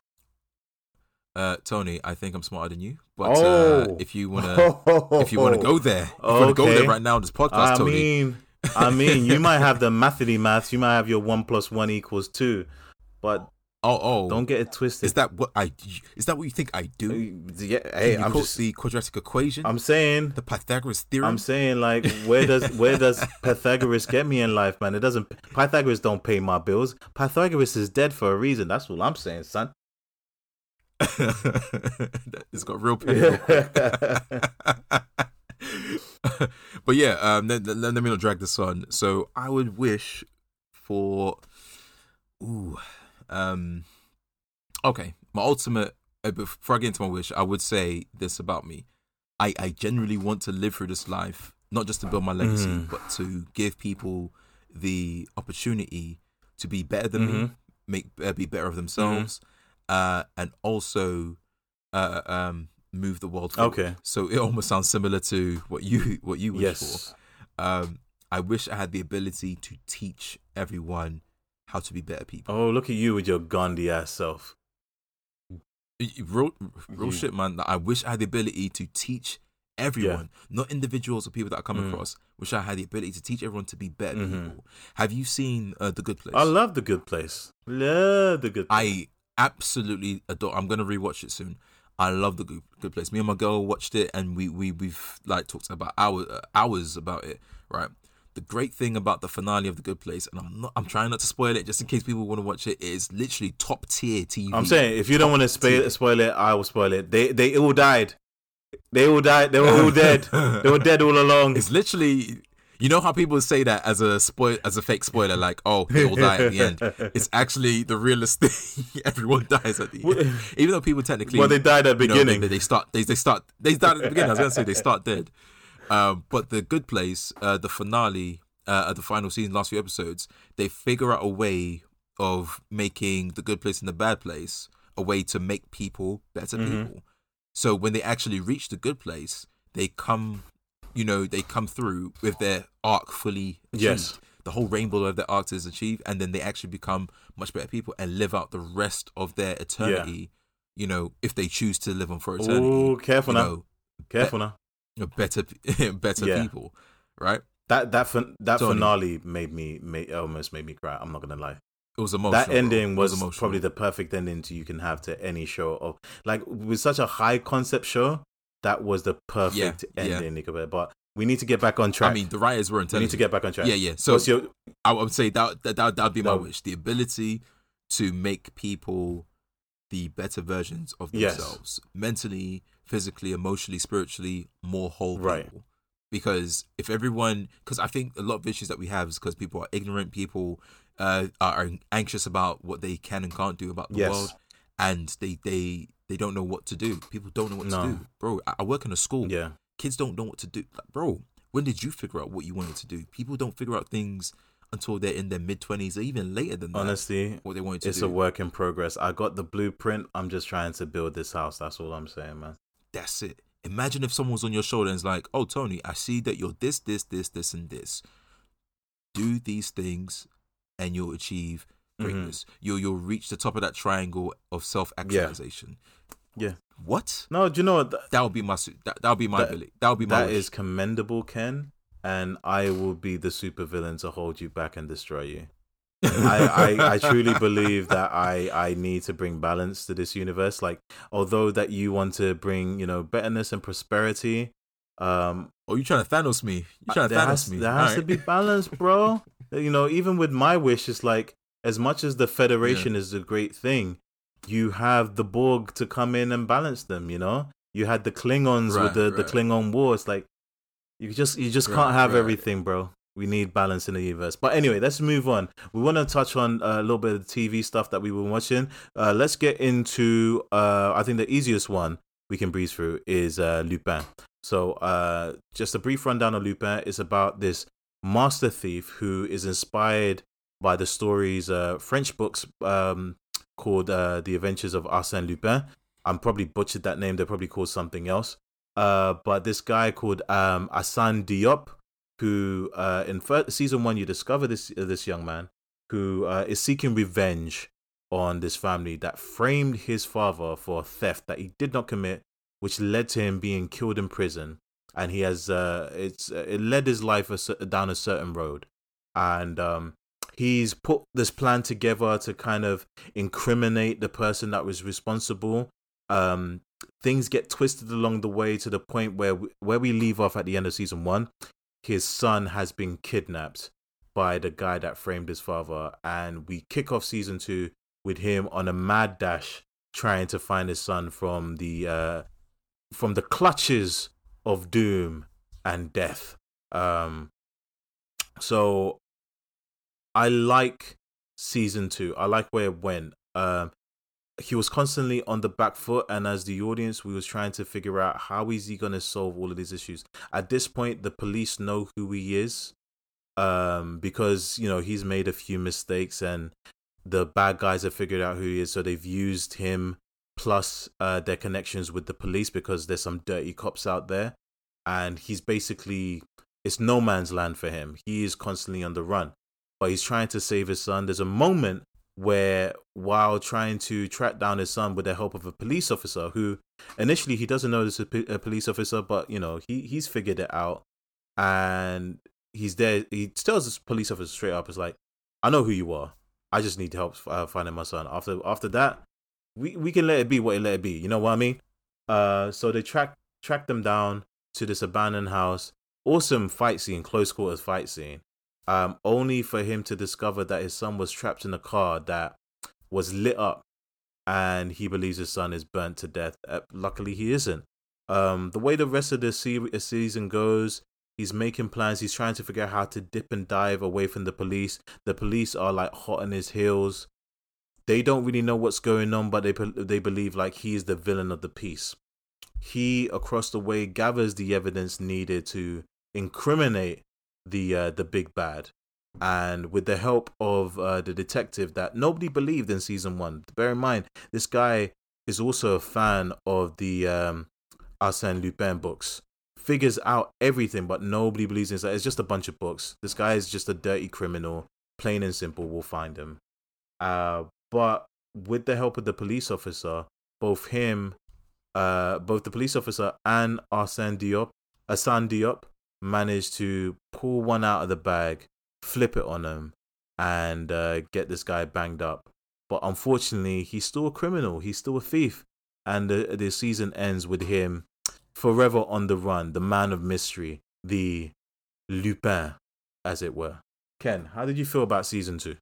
Uh, Tony, I think I'm smarter than you. But Oh. uh, if you wanna, if you wanna go there, if you wanna go there right now on this podcast, I Tony. mean, I mean, you might have the mathity maths. You might have your one plus one equals two, but oh, oh, don't get it twisted. is that what I? Is that what you think I do? Yeah, hey, I'm just, the quadratic equation, I'm saying, the Pythagoras theorem. I'm saying, like, where does where does Pythagoras get me in life, man? It doesn't. Pythagoras don't pay my bills. Pythagoras is dead for a reason. That's what I'm saying, son. it's got real pain. real but yeah, um, let, let, let me not drag this on. So I would wish for, ooh, um, okay, my ultimate. uh, Before I get into my wish, I would say this about me: I I genuinely want to live through this life, not just to build my legacy, Mhm. but to give people the opportunity to be better than me, Mhm. make uh, be better of themselves, uh, and also uh, um, move the world. Forward. Okay. So it almost sounds similar to what you what you wish Yes. for. Um, I wish I had the ability to teach everyone how to be better people. Oh, look at you with your Gandhi ass self. Real, real shit, man. I wish I had the ability to teach everyone, not individuals or people that I come Mm. across. Wish I had the ability to teach everyone to be better Mhm. people. Have you seen uh, The Good Place? I love the good place. Love the good. Place. I absolutely adore. I'm gonna rewatch it soon. I love the good, good place. Me and my girl watched it, and we we we've like talked about hours uh, hours about it. Right. The great thing about the finale of the Good Place, and I'm not, I'm trying not to spoil it, just in case people want to watch it. Is literally top tier TV. I'm saying if you don't want to spoil it, I will spoil it. They they all died. They all died. They were all dead. They were dead all along. It's literally. You know how people say that as a spoil as a fake spoiler, like oh they all die at the end. It's actually the realest thing. Everyone dies at the end, even though people technically well, they died at the you know, they- beginning. they, start they, they start they start at the beginning. I was gonna say they start dead. Um, but the good place, uh, the finale, uh, the final season, last few episodes, they figure out a way of making the good place and the bad place a way to make people better Mhm. people. So when they actually reach the good place, they come, you know, they come through with their arc fully achieved. Yes. the whole rainbow of their arc is achieved, and then they actually become much better people and live out the rest of their eternity. yeah. You know, if they choose to live on for eternity. Oh, careful now. know, Careful now. you better, better Yeah. people, right? That that fin- that Tony. finale made me made, almost made me cry. I'm not gonna lie. It was emotional. that ending was emotional. probably the perfect ending to you can have to any show of like with such a high concept show. That was the perfect Yeah, yeah. ending, Nico. But we need to get back on track. I mean, the writers were we need to get back on track. Yeah, yeah. So your I would say that that that would be my No. wish: the ability to make people the better versions of Yes. themselves, mentally, physically, emotionally, spiritually, more whole Right. people. Because if everyone, because I think a lot of issues that we have is because people are ignorant, people uh, are are anxious about what they can and can't do about the Yes. world, and they they they don't know what to do. People don't know what No. to do, bro. I, I work in a school yeah? kids don't know what to do. Like, bro, when did you figure out what you wanted to do? People don't figure out things until they're in their mid twenties or even later than that. Honestly, what they wanted to do. it's do. a work in progress. I got the blueprint. I'm just trying to build this house. That's all I'm saying, man. That's it. Imagine if someone's on your shoulder and is like, "Oh, Tony, I see that you're this, this, this, this, and this. Do these things, and you'll achieve Mhm. You'll you'll reach the top of that triangle of self actualization. Yeah. What? No, do you know what? Th- That would be my su- that that would be my That- ability. That would be my that wish. is commendable, Ken. And I will be the supervillain to hold you back and destroy you. I, I, I truly believe that I, I need to bring balance to this universe. Like, although that you want to bring, you know, betterness and prosperity, um, Oh, you trying to Thanos me? You trying to Thanos has, me? there has to be balance, bro. you know, even with my wish, it's like as much as the Federation is a great thing, you have the Borg to come in and balance them. You know, you had the Klingons Right, with the, the. Klingon War. It's like you just you just Right, can't have right. everything, bro. We need balance in the universe. But anyway, let's move on. We want to touch on uh, a little bit of the TV stuff that we've been watching. Uh, let's get into. Uh, I think the easiest one we can breeze through is uh, Lupin. So, uh, just a brief rundown of Lupin is about this master thief who is inspired by the stories, uh, French books um, called uh, The Adventures of Arsène Lupin. I'm probably butchered that name. They're probably called something else. Uh, but this guy called um, Assane Diop, who uh, in fir- season one you discover this uh, this young man who uh, is seeking revenge on this family that framed his father for a theft that he did not commit, which led to him being killed in prison. And he has uh, it's uh, it led his life a, down a certain road, and um, he's put this plan together to kind of incriminate the person that was responsible. Um, things get twisted along the way to the point where we, where we leave off at the end of season one. His son has been kidnapped by the guy that framed his father, and we kick off season two with him on a mad dash trying to find his son from the uh, from the clutches of doom and death. Um, so I like season two. I like where it went. Um, he was constantly on the back foot, and as the audience, we was trying to figure out how is he gonna solve all of these issues. At this point, the police know who he is, um, because you know he's made a few mistakes, and the bad guys have figured out who he is. So they've used him plus uh, their connections with the police because there's some dirty cops out there, and he's basically it's no man's land for him. He is constantly on the run, but he's trying to save his son. There's a moment where, while trying to track down his son with the help of a police officer, who initially he doesn't know this is a police officer, but you know he he's figured it out, and he's there. He tells this police officer straight up, "It's like, I know who you are. I just need help uh, finding my son." After after that, we we can let it be what it let it be. You know what I mean? Uh, so they track track them down to this abandoned house. Awesome fight scene, close quarters fight scene. Um, only for him to discover that his son was trapped in a car that was lit up, and he believes his son is burnt to death. Uh, luckily, he isn't. Um, the way the rest of the se- season goes, he's making plans. He's trying to figure out how to dip and dive away from the police. The police are like hot on his heels. They don't really know what's going on, but they they believe like he is the villain of the piece. He across the way gathers the evidence needed to incriminate the uh, the big bad, and with the help of uh, the detective that nobody believed in season one. Bear in mind, this guy is also a fan of the um, Arsène Lupin books. figures out everything, but nobody believes in it. It's just a bunch of books. This guy is just a dirty criminal. Plain and simple, we'll find him. Uh, but with the help of the police officer, both him, uh, both the police officer and Arsène Diop, Assane Diop, managed to pull one out of the bag, flip it on him, and uh, get this guy banged up. But unfortunately, he's still a criminal. He's still a thief, and the the season ends with him forever on the run, the man of mystery, the Lupin, as it were. Ken, how did you feel about season two?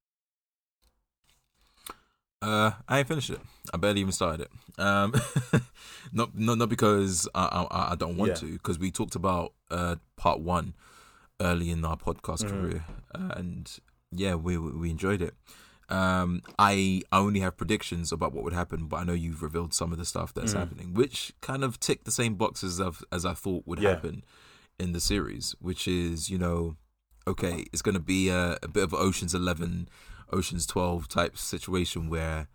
Uh, I ain't finished it. I barely even started it. Um, not not not because I I, I don't want Yeah. to, because we talked about uh part one early in our podcast Mhm. career, uh, and yeah, we we enjoyed it. Um, I I only have predictions about what would happen, but I know you've revealed some of the stuff that's Mhm. happening, which kind of tick the same boxes of as I thought would Yeah. happen in the series, which is you know, okay, it's going to be a, a bit of Ocean's Eleven, Ocean's Twelve type situation where,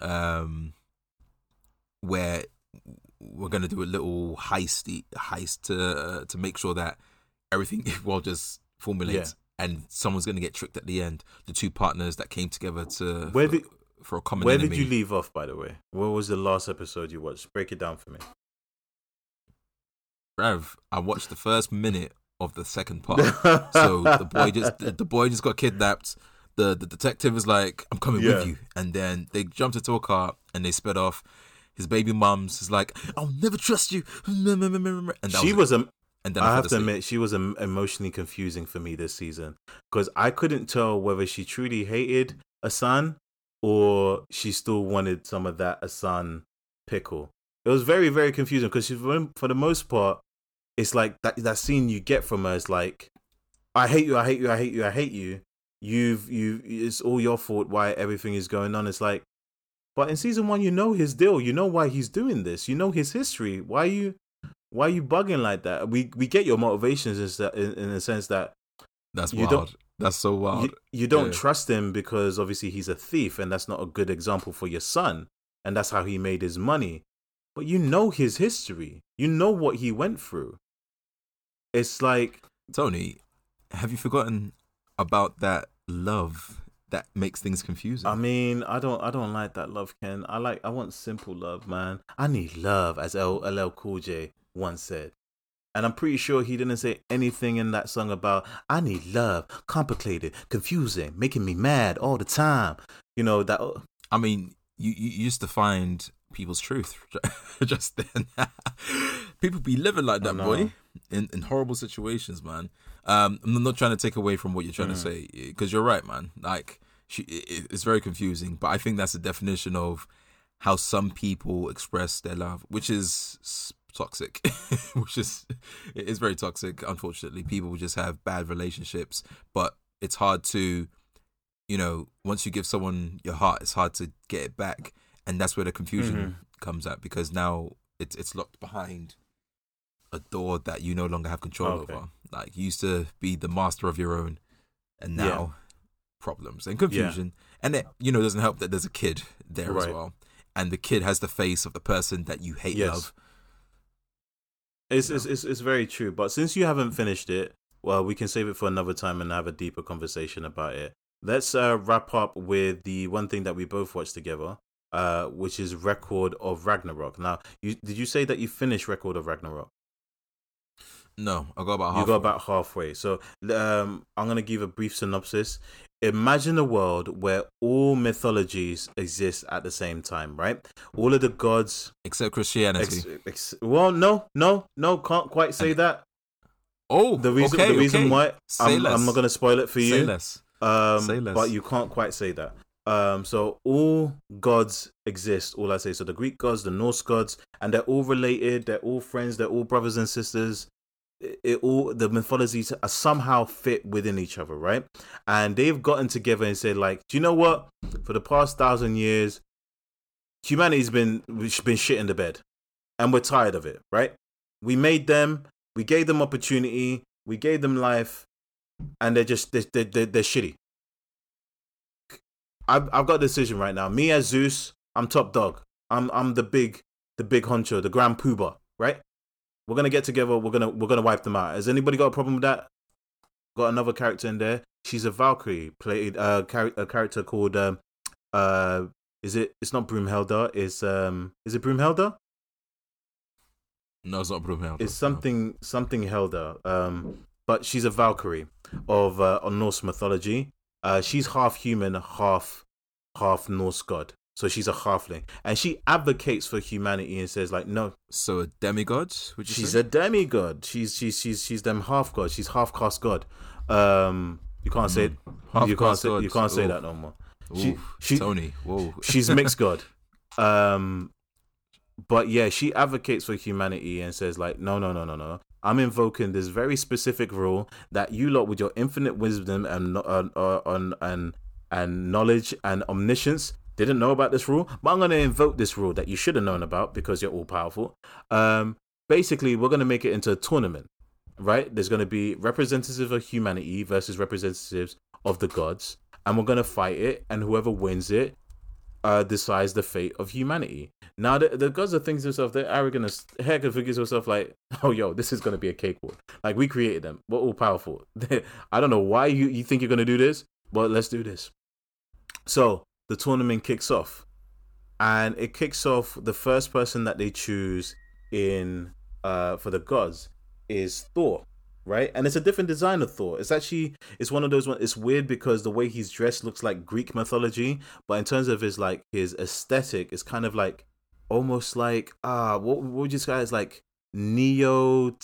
um, where we're going to do a little heisty heist to uh, to make sure that everything well just formulates. And someone's going to get tricked at the end. The two partners that came together to Where for, did- for a common Where enemy. did you leave off, by the way? What was the last episode you watched? Break it down for me. Rev, I watched the first minute of the second part. so the boy just the boy just got kidnapped. The the detective is like, "I'm coming Yeah. with you," and then they jumped into a car and they sped off. His baby mom's is like, "I'll never trust you," and she was, was a and then I fell have to asleep. admit, she was em- emotionally confusing for me this season because I couldn't tell whether she truly hated Assane or she still wanted some of that Assane pickle. It was very, very confusing because for for the most part, it's like that that scene you get from her is like, "I hate you, I hate you, I hate you, I hate you." You've you, it's all your fault why everything is going on. It's like, but in season one, you know his deal. You know why he's doing this. You know his history. Why you why are you bugging like that? We we get your motivations is that in, in the sense that That's you wild. don't- That's so wild. you, you don't Yeah. trust him because obviously he's a thief and that's not a good example for your son and that's how he made his money. But you know his history. You know what he went through. It's like Tony, have you forgotten about that love that makes things confusing? I mean, I don't I don't like that love, Ken. I like I want simple love, man. I need love, as L LL Cool J once said. And I'm pretty sure he didn't say anything in that song about I need love, complicated, confusing, making me mad all the time. You know that oh. I mean, you, you used to find people's truth just then. People be living like that, boy, in, in horrible situations, man. Um, I'm not trying to take away from what you're trying to Mhm. say because you're right, man. Like, she, it, it's very confusing, but I think that's a definition of how some people express their love, which is toxic, which is it is very toxic. Unfortunately, people just have bad relationships, but it's hard to you know, once you give someone your heart, it's hard to get it back, and that's where the confusion Mhm. comes at because now it's it's locked behind a door that you no longer have control Okay. over. Like you used to be the master of your own, and now Yeah. problems and confusion, and it you know doesn't help that there's a kid there as well, and the kid has the face of the person that you hate Yes. love. It's, Yeah. it's it's it's very true. But since you haven't finished it, well, we can save it for another time and have a deeper conversation about it. Let's uh, wrap up with the one thing that we both watched together, uh, which is Record of Ragnarok. Now, you did you say that you finished Record of Ragnarok? No, I got about half. You got about halfway. So um, I'm gonna give a brief synopsis. Imagine a world where all mythologies exist at the same time, right? All of the gods. except Christianity. Ex- ex- well, no, no, no, can't quite say that. oh, The reason, okay, the reason okay. why Say I'm, less. I'm not gonna spoil it for you. Say less. Um, Say less. but you can't quite say that. Um, so all gods exist. All I say. So the Greek gods, the Norse gods, and they're all related. They're all friends. They're all brothers and sisters. It, all the mythologies are somehow fit within each other, right? And they've gotten together and said, like, do you know what? For the past thousand years, humanity's been been shit in the bed, and we're tired of it, right? We made them. We gave them opportunity. We gave them life and they're just they're, they're, they're shitty. I've I've got a decision right now. Me as Zeus, I'm top dog. I'm I'm the big the big honcho, the grand poobah, right? We're gonna get together. We're gonna we're gonna wipe them out. Has anybody got a problem with that? Got another character in there. She's a Valkyrie, played uh, char- a character called um, uh, is it? It's not Broomhilda. Is um, is it Broomhilda? No, it's not Broomhilda. It's something something Helda. Um, but she's a Valkyrie of uh, on Norse mythology. Uh, she's half human, half half Norse god. So she's a halfling, and she advocates for humanity and says like, no, So a demigod? Would you she's say? a demigod. She's she's she's she's them half god. She's half caste god. Um, you can't say you can't say you can't say Ooh. that no more. she- Oof, she- Tony. Whoa. she's mixed god. Um, but yeah, she advocates for humanity and says like, no, no, no, no, no. I'm invoking this very specific rule that you lot, with your infinite wisdom and uh, uh, and and knowledge and omniscience, didn't know about this rule. But I'm going to invoke this rule that you should have known about because you're all powerful. Um, basically, we're going to make it into a tournament, right? There's going to be representatives of humanity versus representatives of the gods, and we're going to fight it, and whoever wins it uh, decides the fate of humanity. Now, the, the gods are thinking to themselves, they're arrogant as heck and figures themselves like, oh, yo, this is going to be a cakewalk. Like, we created them. We're all powerful. I don't know why you, you think you're going to do this, but let's do this. So, the tournament kicks off. And it kicks off, the first person that they choose in uh, for the gods is Thor, right? And it's a different design of Thor. It's actually it's one of those ones. It's weird because the way he's dressed looks like Greek mythology, but in terms of his like his aesthetic, it's kind of like almost like ah, what, what would you say as like neo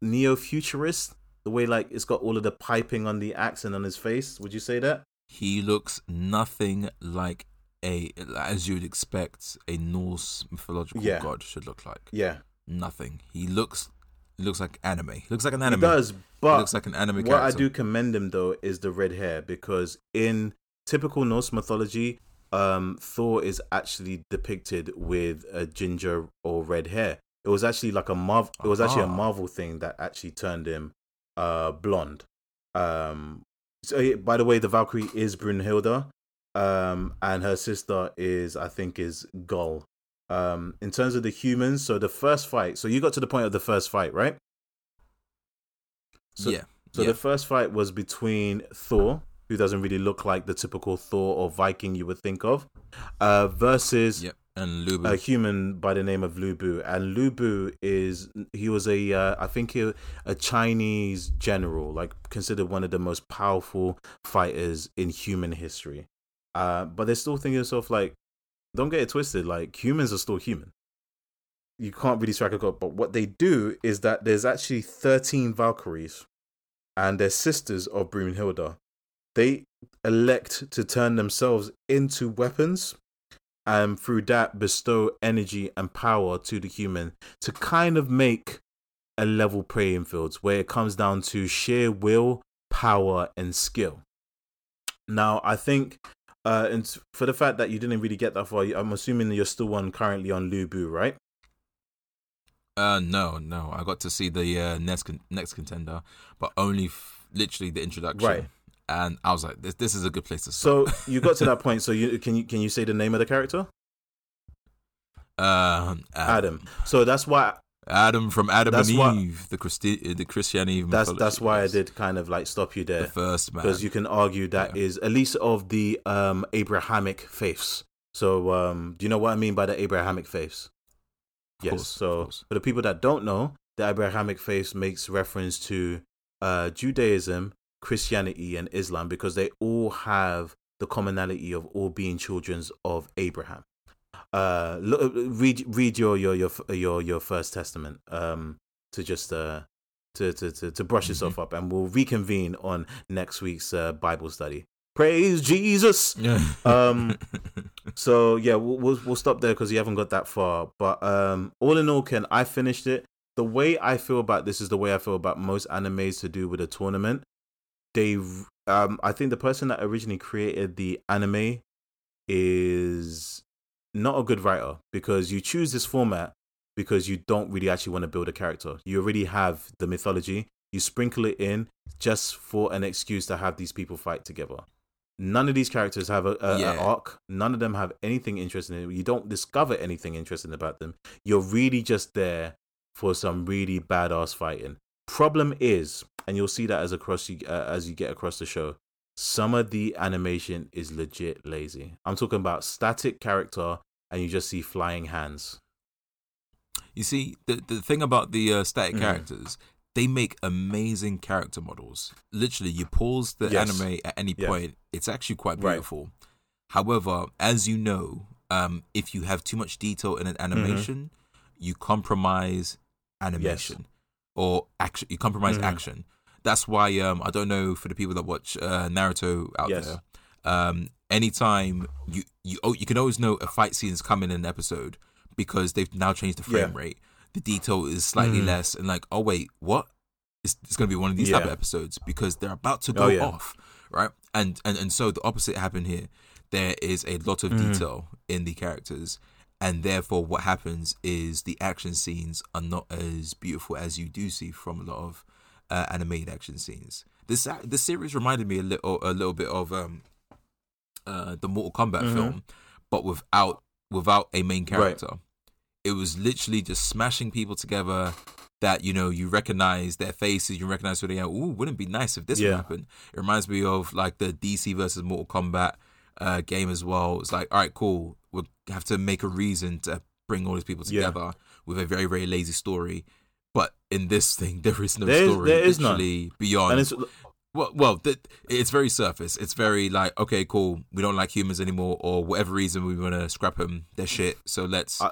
neo futurist? The way like it's got all of the piping on the accent on his face. Would you say that? He looks nothing like a, as you'd expect, a Norse mythological Yeah. god should look like. Yeah, Nothing. He looks looks like anime. He looks like an anime. he does. He But looks like an anime what character. I do commend him though is the red hair because in typical Norse mythology, um, Thor is actually depicted with a ginger or red hair. It was actually like a Marvel. It was actually a Marvel thing that actually turned him uh blonde. Um, so by the way, the Valkyrie is Brunhilde, um, and her sister is I think is Gull. Um, in terms of the humans, so the first fight. So you got to the point of the first fight, right? So, yeah. so yeah. the first fight was between Thor, who doesn't really look like the typical Thor or Viking you would think of, uh, versus Yep. And Lü Bu. a human by the name of Lü Bu. And Lü Bu is he was a uh, I think he, a Chinese general, like considered one of the most powerful fighters in human history. Uh, but they're still thinking yourself like, don't get it twisted. Like humans are still human. You can't really strike a god. But what they do is that there's actually 13 Valkyries, and they're sisters of Brunhilde. They elect to turn themselves into weapons and through that bestow energy and power to the human to kind of make a level playing field where it comes down to sheer will, power, and skill. Now, I think, uh, and for the fact that you didn't really get that far, I'm assuming that you're still on currently on Lü Bu, right? Uh, no, no. I got to see the uh, next con- next contender, but only f- literally the introduction. Right. And I was like, this this is a good place to start. So you got to that point. So you can you can you say the name of the character? um, Adam. So that's why Adam from Adam That's and why- Eve, the Christi- the Christianity. that's mythology, that's why I did kind of like stop you the there. first man. because you can argue that is Yeah. at least of the um Abrahamic faiths. So um do you know what I mean by the Abrahamic faiths? Of Yes. course, so for the people that don't know, the Abrahamic faith makes reference to uh Judaism, Christianity, and Islam because they all have the commonality of all being children of Abraham. Uh, look, read read your your your your your first testament um to just uh to to to, to brush yourself up, and we'll reconvene on next week's uh, Bible study. Praise Jesus. Um, So yeah, we'll we'll, we'll stop there because you haven't got that far. But um, all in all, Ken, I finished it. The way I feel about this is the way I feel about most animes to do with a tournament. They, um, I think the person that originally created the anime is not a good writer because you choose this format because you don't really actually want to build a character. You already have the mythology. You sprinkle it in just for an excuse to have these people fight together. None of these characters have a, a, Yeah. a arc. None of them have anything interesting. You don't discover anything interesting about them. You're really just there for some really badass fighting. Problem is, and you'll see that as across you uh, as you get across the show, some of the animation is legit lazy. I'm talking about static character, and you just see flying hands. You see, the the thing about the uh, static Mhm. characters, they make amazing character models. Literally, you pause the Yes. anime at any Yeah. point, it's actually quite Right. beautiful. However, as you know, um, if you have too much detail in an Mm-hmm. animation, you compromise animation or action. You compromise Mhm. action. That's why um, I don't know for the people that watch uh, Naruto out Yes. there. Um, anytime you you oh, you can always know a fight scene is coming in an episode because they've now changed the frame Yeah. rate. The detail is slightly Mhm. less, and like, oh wait, what? It's, it's going to be one of these type of episodes because they're about to go Oh, yeah. off, right? And and and so the opposite happened here. There is a lot of Mhm. detail in the characters, and therefore what happens is the action scenes are not as beautiful as you do see from a lot of uh, animated action scenes. This this series reminded me a little a little bit of um uh the Mortal Kombat Mhm. film, but without without a main character. It was literally just smashing people together that you know you recognize their faces, you recognize who they are. Ooh, wouldn't it be nice if this Yeah. happen? It reminds me of like the DC versus Mortal Kombat uh, game as well. It's like, all right, cool. We'll have to make a reason to bring all these people Yeah. together with a very very lazy story. But in this thing, there is no There is- story. there is none. beyond And it's well, well, th- it's very surface. It's very like, okay, cool. We don't like humans anymore, or whatever reason we want to scrap them. They're shit. So let's I-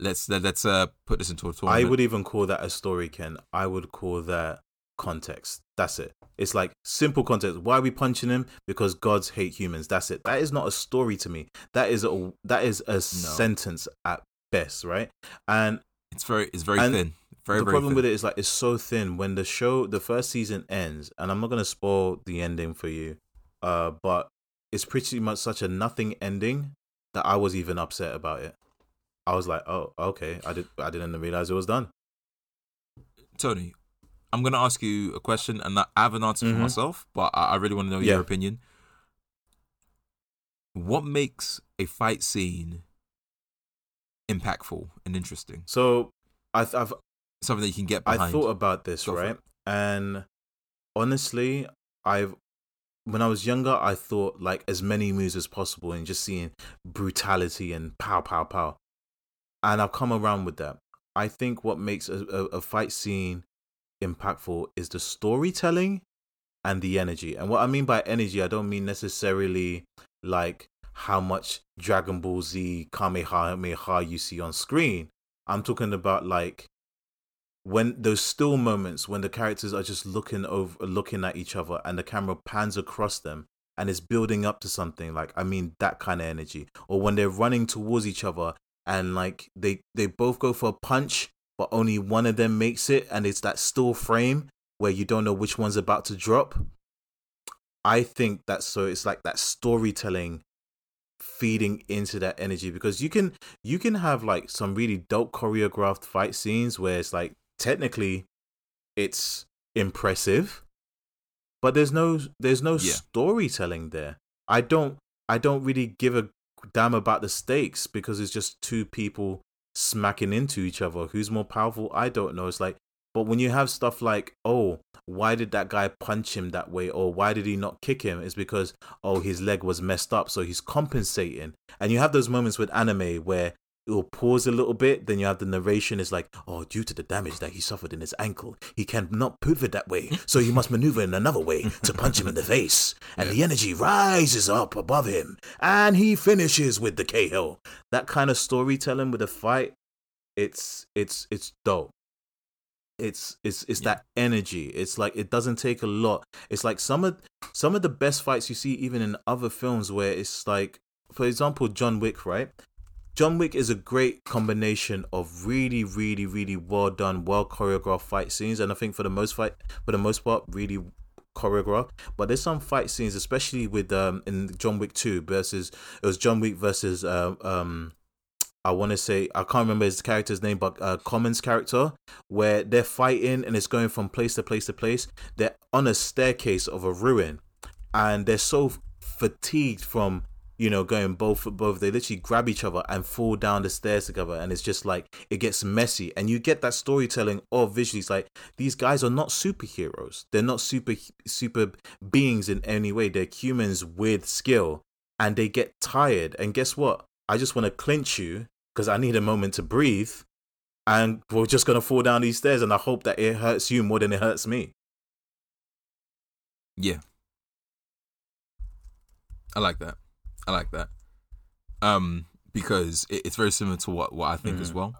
let's let, let's uh put this into a tournament. I would even call that a story, Ken. I would call that context. That's it. It's like simple context. Why are we punching him? Because gods hate humans. That's it. That is not a story to me. That is a that is a sentence at best, right? And It's very it's very thin. Very the very problem thin. with it is like it's so thin. When the show, the first season ends, and I'm not gonna spoil the ending for you, uh, but it's pretty much such a nothing ending that I was even upset about it. I was like, oh, okay, I did, I didn't realize it was done. Tony, I'm gonna ask you a question, and I have an answer for Mhm. myself, but I, I really want to know Yeah. your opinion. What makes a fight scene impactful and interesting? So I, I've Something that you can get behind. I thought about this, Go right? And honestly, I've when I was younger, I thought like as many moves as possible and just seeing brutality and pow, pow, pow. And I've come around with that. I think what makes a, a, a fight scene impactful is the storytelling and the energy. And what I mean by energy, I don't mean necessarily like how much Dragon Ball Z Kamehameha you see on screen. I'm talking about like when those still moments when the characters are just looking over looking at each other and the camera pans across them and it's building up to something like i mean that kind of energy or when they're running towards each other and like they they both go for a punch but only one of them makes it and it's that still frame where you don't know which one's about to drop i think that so it's like that storytelling feeding into that energy because you can you can have like some really dope choreographed fight scenes where it's like technically it's impressive but there's no there's no Yeah. storytelling there i don't i don't really give a damn about the stakes because it's just two people smacking into each other who's more powerful? I don't know. It's like but when you have stuff like oh why did that guy punch him that way? Or why did he not kick him? It's because oh his leg was messed up so he's compensating. And you have those moments with anime where it will pause a little bit then you have the narration is like oh due to the damage that he suffered in his ankle he cannot pivot that way so you must maneuver in another way to punch him in the face. And the energy rises up above him and he finishes with the KO that kind of storytelling with a fight it's it's it's dope. It's it's it's Yeah. that energy. It's like it doesn't take a lot. It's like some of some of the best fights you see even in other films where it's like for example john wick right john wick is a great combination of really really really well done well choreographed fight scenes and i think for the most fight for the most part really choreographed but there's some fight scenes especially with um in john wick 2 versus it was john wick versus uh, um I want to say I can't remember his character's name, but uh, Common's character, where they're fighting and it's going from place to place to place. They're on a staircase of a ruin, and they're so fatigued from you know, going both both. They literally grab each other and fall down the stairs together, and it's just like it gets messy, and you get that storytelling of visually. It's like these guys are not superheroes. They're not super super beings in any way. They're humans with skill, and they get tired. And guess what? I just want to clinch you because I need a moment to breathe, and we're just gonna fall down these stairs, and I hope that it hurts you more than it hurts me. Yeah. I like that. I like that. Um, because it, it's very similar to what, what I think Mm-hmm. as well.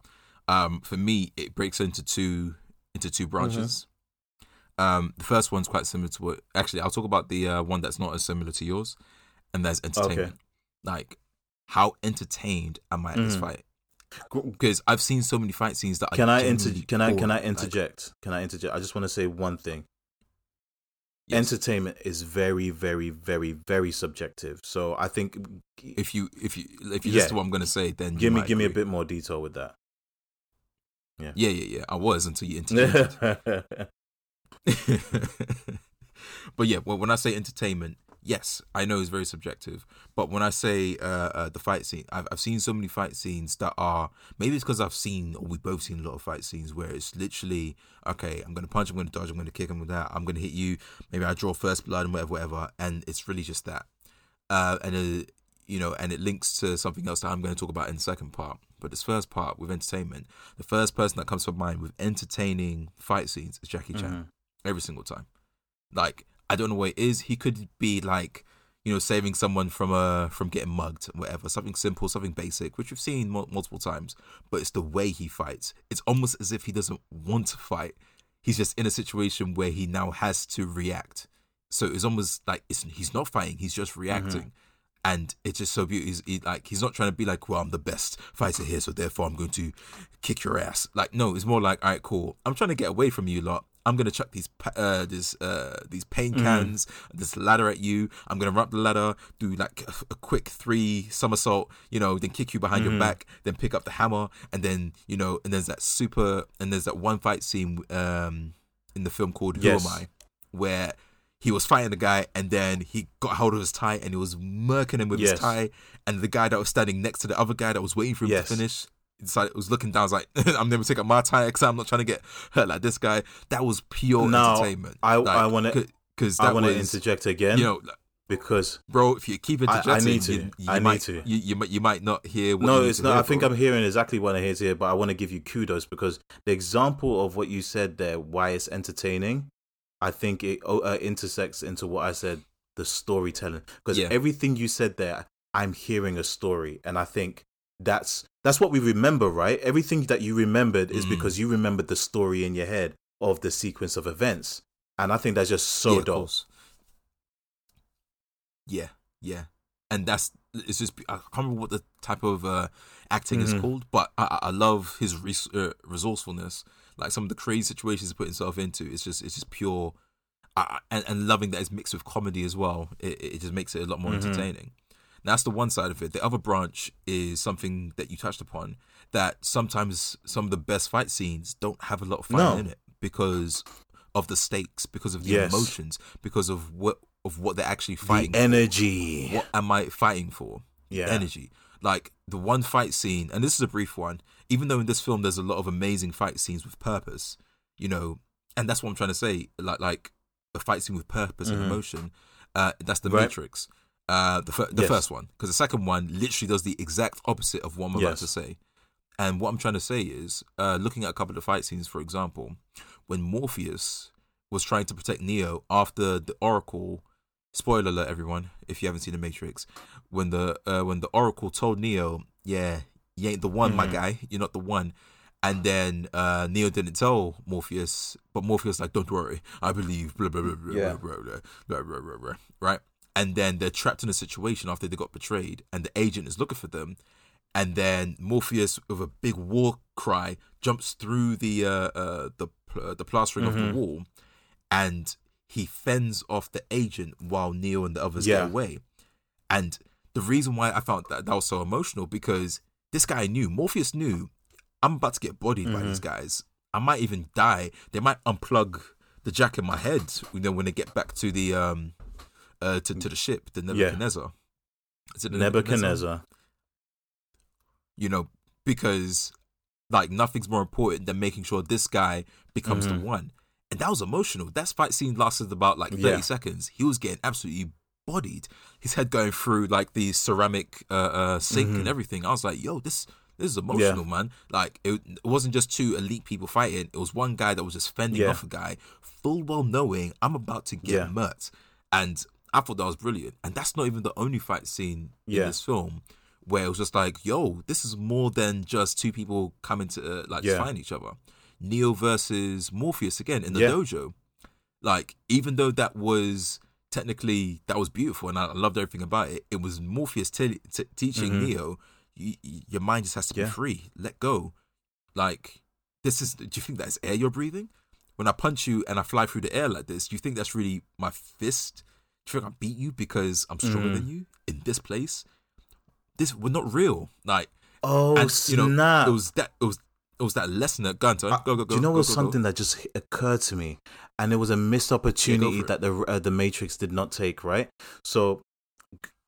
Um, for me, it breaks into two into two branches. Mm-hmm. Um, the first one's quite similar to what. Actually, I'll talk about the uh, one that's not as similar to yours, and that's entertainment. Like, how entertained am I at this Mhm. fight? Because I've seen so many fight scenes that Can I I inter- can I can. I Like, interject? Can I interject? I just want to say one thing. Yes. Entertainment is very, very, very, very subjective. So I think if you if you if you Yeah. listen to what I'm gonna say, then give me give me a bit more detail with that. Yeah, yeah, yeah. I was until you interjected. but yeah, well, when I say entertainment, yes, I know it's very subjective. But when I say uh, uh, the fight scene, I've, I've seen so many fight scenes that are maybe it's because I've seen or we've both seen a lot of fight scenes where it's literally okay, I'm gonna punch, I'm gonna dodge, I'm gonna kick him with that, I'm gonna hit you. Maybe I draw first blood and whatever, whatever, and it's really just that. Uh, and uh, you know, and it links to something else that I'm going to talk about in the second part. But this first part with entertainment, the first person that comes to mind with entertaining fight scenes is Jackie Chan Mhm. every single time. Like I don't know what it is. He could be like you know saving someone from uh from getting mugged, whatever. Something simple, something basic, which we've seen mul- multiple times. But it's the way he fights. It's almost as if he doesn't want to fight. He's just in a situation where he now has to react. So it's almost like it's, he's not fighting. He's just reacting. And it's just so beautiful. He's he, like he's not trying to be like, well, I'm the best fighter here, so therefore I'm going to kick your ass. Like, no, it's more like, all right, cool. I'm trying to get away from you lot. I'm gonna chuck these uh this uh these paint cans, this ladder at you. I'm gonna run up the ladder, do like a, a quick three somersault, you know, then kick you behind your back, then pick up the hammer, and then you know, and there's that super, and there's that one fight scene um in the film called Who Yes. Am I, where he was fighting the guy and then he got hold of his tie and he was murking him with Yes. his tie and the guy that was standing next to the other guy that was waiting for him Yes. to finish decided was looking down I was like I'm never taking my tie because I'm not trying to get hurt like this guy that was pure Now, entertainment I- I wanna- because I want to interject again you know because bro if you keep I- I need to. you, you I need might to. You, you might you might not hear what no, it's not. I think. I'm hearing exactly what I hear here, but I want to give you kudos because the example of what you said there, why it's entertaining, I think it oh, uh, intersects into what I said, the storytelling. Because Yeah. everything you said there, I'm hearing a story, and I think that's that's what we remember, right? Everything that you remembered is Mm. because you remembered the story in your head of the sequence of events, and I think that's just so Yeah, dope. Yeah, yeah, and that's it's just I can't remember what the type of uh, acting is Mhm. called, but I, I love his res- uh, resourcefulness. Like some of the crazy situations he put himself into, it's just it's just pure, I- and and loving that it's mixed with comedy as well. It it just makes it a lot more Mhm. entertaining. That's the one side of it. The other branch is something that you touched upon that sometimes some of the best fight scenes don't have a lot of fun No. in it because of the stakes, because of the Yes. emotions, because of what of what they're actually The fighting. energy, for. What am I fighting for? yeah, Energy. Like the one fight scene, and this is a brief one. Even though in this film there's a lot of amazing fight scenes with purpose, you know, and that's what I'm trying to say. Like like a fight scene with purpose and Mhm. emotion. Uh, that's the Right. Matrix. Uh, the fir- the Yes. first one, because the second one literally does the exact opposite of what I'm about Yes. to say. And what I'm trying to say is, uh, looking at a couple of fight scenes, for example, when Morpheus was trying to protect Neo after the Oracle. Spoiler alert, everyone! If you haven't seen the Matrix, when the uh, when the Oracle told Neo, "Yeah, you ain't the one, my Mhm. guy. You're not the one." And then uh, Neo didn't tell Morpheus, but Morpheus like, "Don't worry, I believe." Blah blah blah blah Yeah. blah, blah, blah, blah, blah, blah, right? And then they're trapped in a situation after they got betrayed, and the agent is looking for them. And then Morpheus, with a big war cry, jumps through the uh, uh, the uh, the plastering of Mhm. the wall, and he fends off the agent while Neo and the others Yeah. get away. And the reason why I found that that was so emotional because this guy knew Morpheus knew I'm about to get bodied by Mm-hmm. these guys. I might even die. They might unplug the jack in my head. You know when they get back to the um uh to, to the ship, the Nebuchadnezzar. Is it a Nebuchadnezzar. You know, because like nothing's more important than making sure this guy becomes Mhm. the one. And that was emotional. That fight scene lasted about like 30 Yeah. seconds. He was getting absolutely bodied. His head going through like the ceramic uh, uh sink Mhm. and everything. I was like, yo, this this is emotional, man. Like it, it wasn't just two elite people fighting. It was one guy that was just fending Yeah. off a guy, full well knowing I'm about to get Yeah. murked. And I thought that was brilliant. And that's not even the only fight scene in this film where it was just like, yo, this is more than just two people coming to uh, like Yeah. find each other. Neo versus Morpheus again in the Yeah. dojo. Like, even though that was technically that was beautiful and I loved everything about it, it was Morpheus t- teaching Mhm. Neo, your mind just has to Yeah. be free, let go. Like, this is. Do you think that's air you're breathing? When I punch you and I fly through the air like this, do you think that's really my fist? You think I beat you because I'm stronger Mhm. than you in this place? This we're not real. Like, Oh and you know, snap! it was that. It was. It was that lesson at Gunter. Uh, Go go go. Do you know go, what's go, go. something that just occurred to me, and it was a missed opportunity it. that the uh, the Matrix did not take. Right. So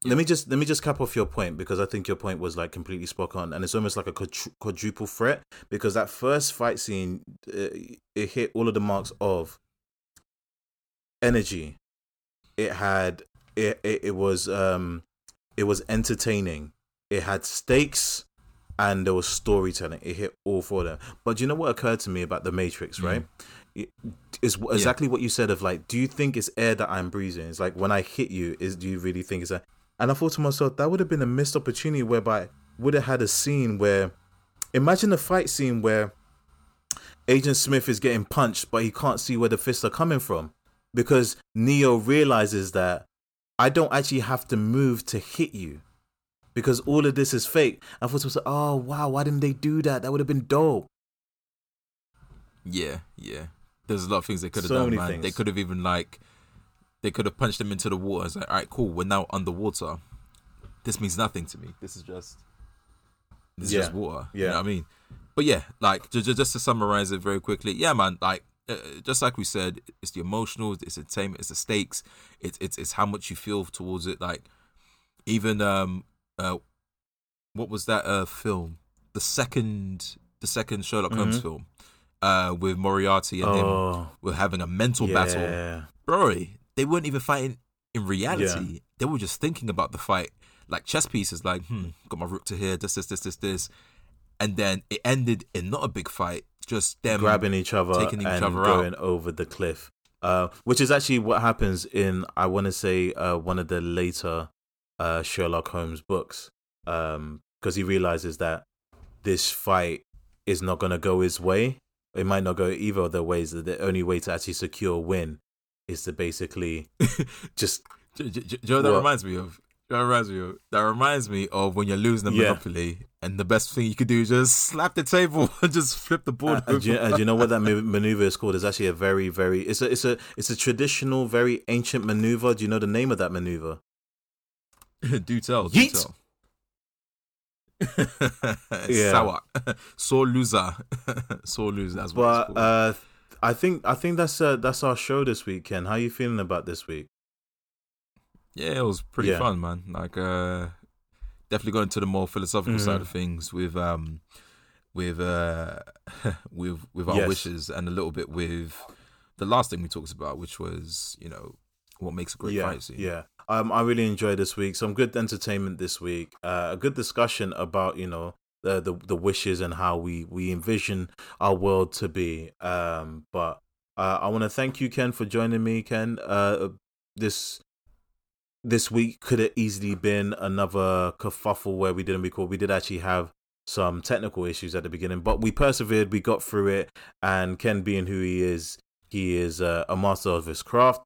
let me just let me just cap off your point because I think your point was like completely spot on, and it's almost like a quadruple threat because that first fight scene uh, it hit all of the marks of energy. It had it it, it was um it was entertaining. It had stakes and there was storytelling. It hit all four of them. But do you know what occurred to me about the Matrix, Mm. right? It- It's exactly what you said of like, do you think it's air that I'm breathing? It's like when I hit you, is do you really think it's air? And I thought to myself, that would have been a missed opportunity whereby would have had a scene where imagine a fight scene where Agent Smith is getting punched, but he can't see where the fists are coming from. Because Neo realizes that I don't actually have to move to hit you because all of this is fake. I thought to myself, oh wow, why didn't they do that? That would have been dope. Yeah, yeah. There's a lot of things they could have So done, many man. They could have even like, they could have punched them into the water. It's like, all right, cool. We're now underwater. This means nothing to me. This is just, this is just water. You yeah. know what I mean? But yeah, like just, just to summarize it very quickly, yeah, man. Like, uh, just like we said, it's the emotional, it's the entertainment, it's the stakes, it's it's it's how much you feel towards it. Like, even um, uh, what was that uh film? The second, the second Sherlock Holmes Mhm. film, uh, with Moriarty and him Oh, were having a mental battle. Bro, they weren't even fighting in reality. Yeah. They were just thinking about the fight. Like chess pieces, like, hmm, got my rook to here, this, this, this, this, this. And then it ended in not a big fight, just them grabbing each other taking each and other going over the cliff. Uh, which is actually what happens in I want to say uh, one of the later uh, Sherlock Holmes books, because he realizes that this fight is not going to go his way. It might not go either of the ways. That the only way to actually secure a win is to basically just do you know that What? reminds me of? That reminds me of that reminds me of when you're losing a Yeah. monopoly, and the best thing you could do is just slap the table and just flip the board. Uh, do, you, uh, do you know what that maneuver is called? It's actually a very, very. It's a, it's a, it's a traditional, very ancient maneuver. Do you know the name of that maneuver? do tell, do Yeet. tell. Yeah. Sour, sore loser, sore loser. That's what But uh, I think, I think that's uh, that's our show this week. Ken, how are you feeling about this week? Yeah, it was pretty yeah. fun, man. Like, uh, definitely got into the more philosophical side Mhm. of things with um, with uh, with with our Yes. wishes, and a little bit with the last thing we talked about, which was you know what makes a great yeah, fight scene. yeah. Um, I really enjoyed this week. Some good entertainment this week. Uh, a good discussion about you know the the the wishes and how we we envision our world to be. Um, but uh, I want to thank you, Ken, for joining me. Ken, uh, this this week could have easily been another kerfuffle where we didn't record. We did actually have some technical issues at the beginning, but we persevered. We got through it, and Ken, being who he is, he is uh, a master of his craft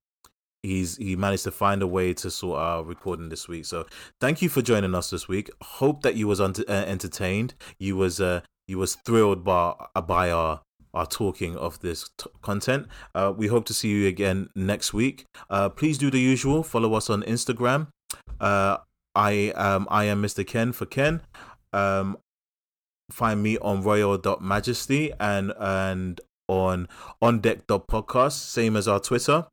he's he managed to find a way to sort our recording this week. So thank you for joining us this week. Hope that you was un- uh, entertained. You was uh you was thrilled by by our our talking of this t- content. Uh, we hope to see you again next week. Uh, please do the usual. Follow us on Instagram. Uh, I um I am Mr. Ken for Ken. Um, find me on royal.majesty and and on on deck podcast same as our twitter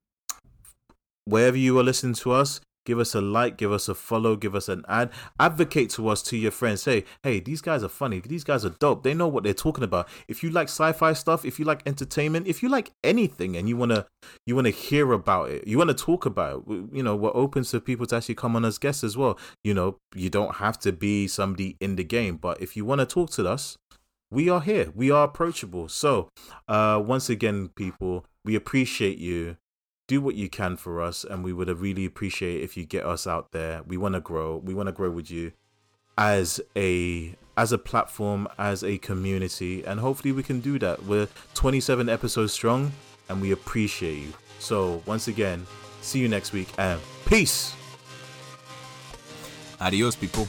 wherever you are listening to us, give us a like, give us a follow, give us an ad, advocate to us to your friends. Say, hey, these guys are funny. These guys are dope. They know what they're talking about. If you like sci-fi stuff, if you like entertainment, if you like anything, and you wanna you wanna hear about it, you wanna talk about it, you know, we're open to people to actually come on as guests as well. You know, you don't have to be somebody in the game, but if you wanna talk to us, we are here. We are approachable. So, uh, once again, people, we appreciate you do what you can for us and we would really appreciate if you get us out there. We want to grow. We want to grow with you as a as a platform as a community and hopefully we can do that. We're 27 episodes strong and we appreciate you. So once again see you next week and peace! Adios, people.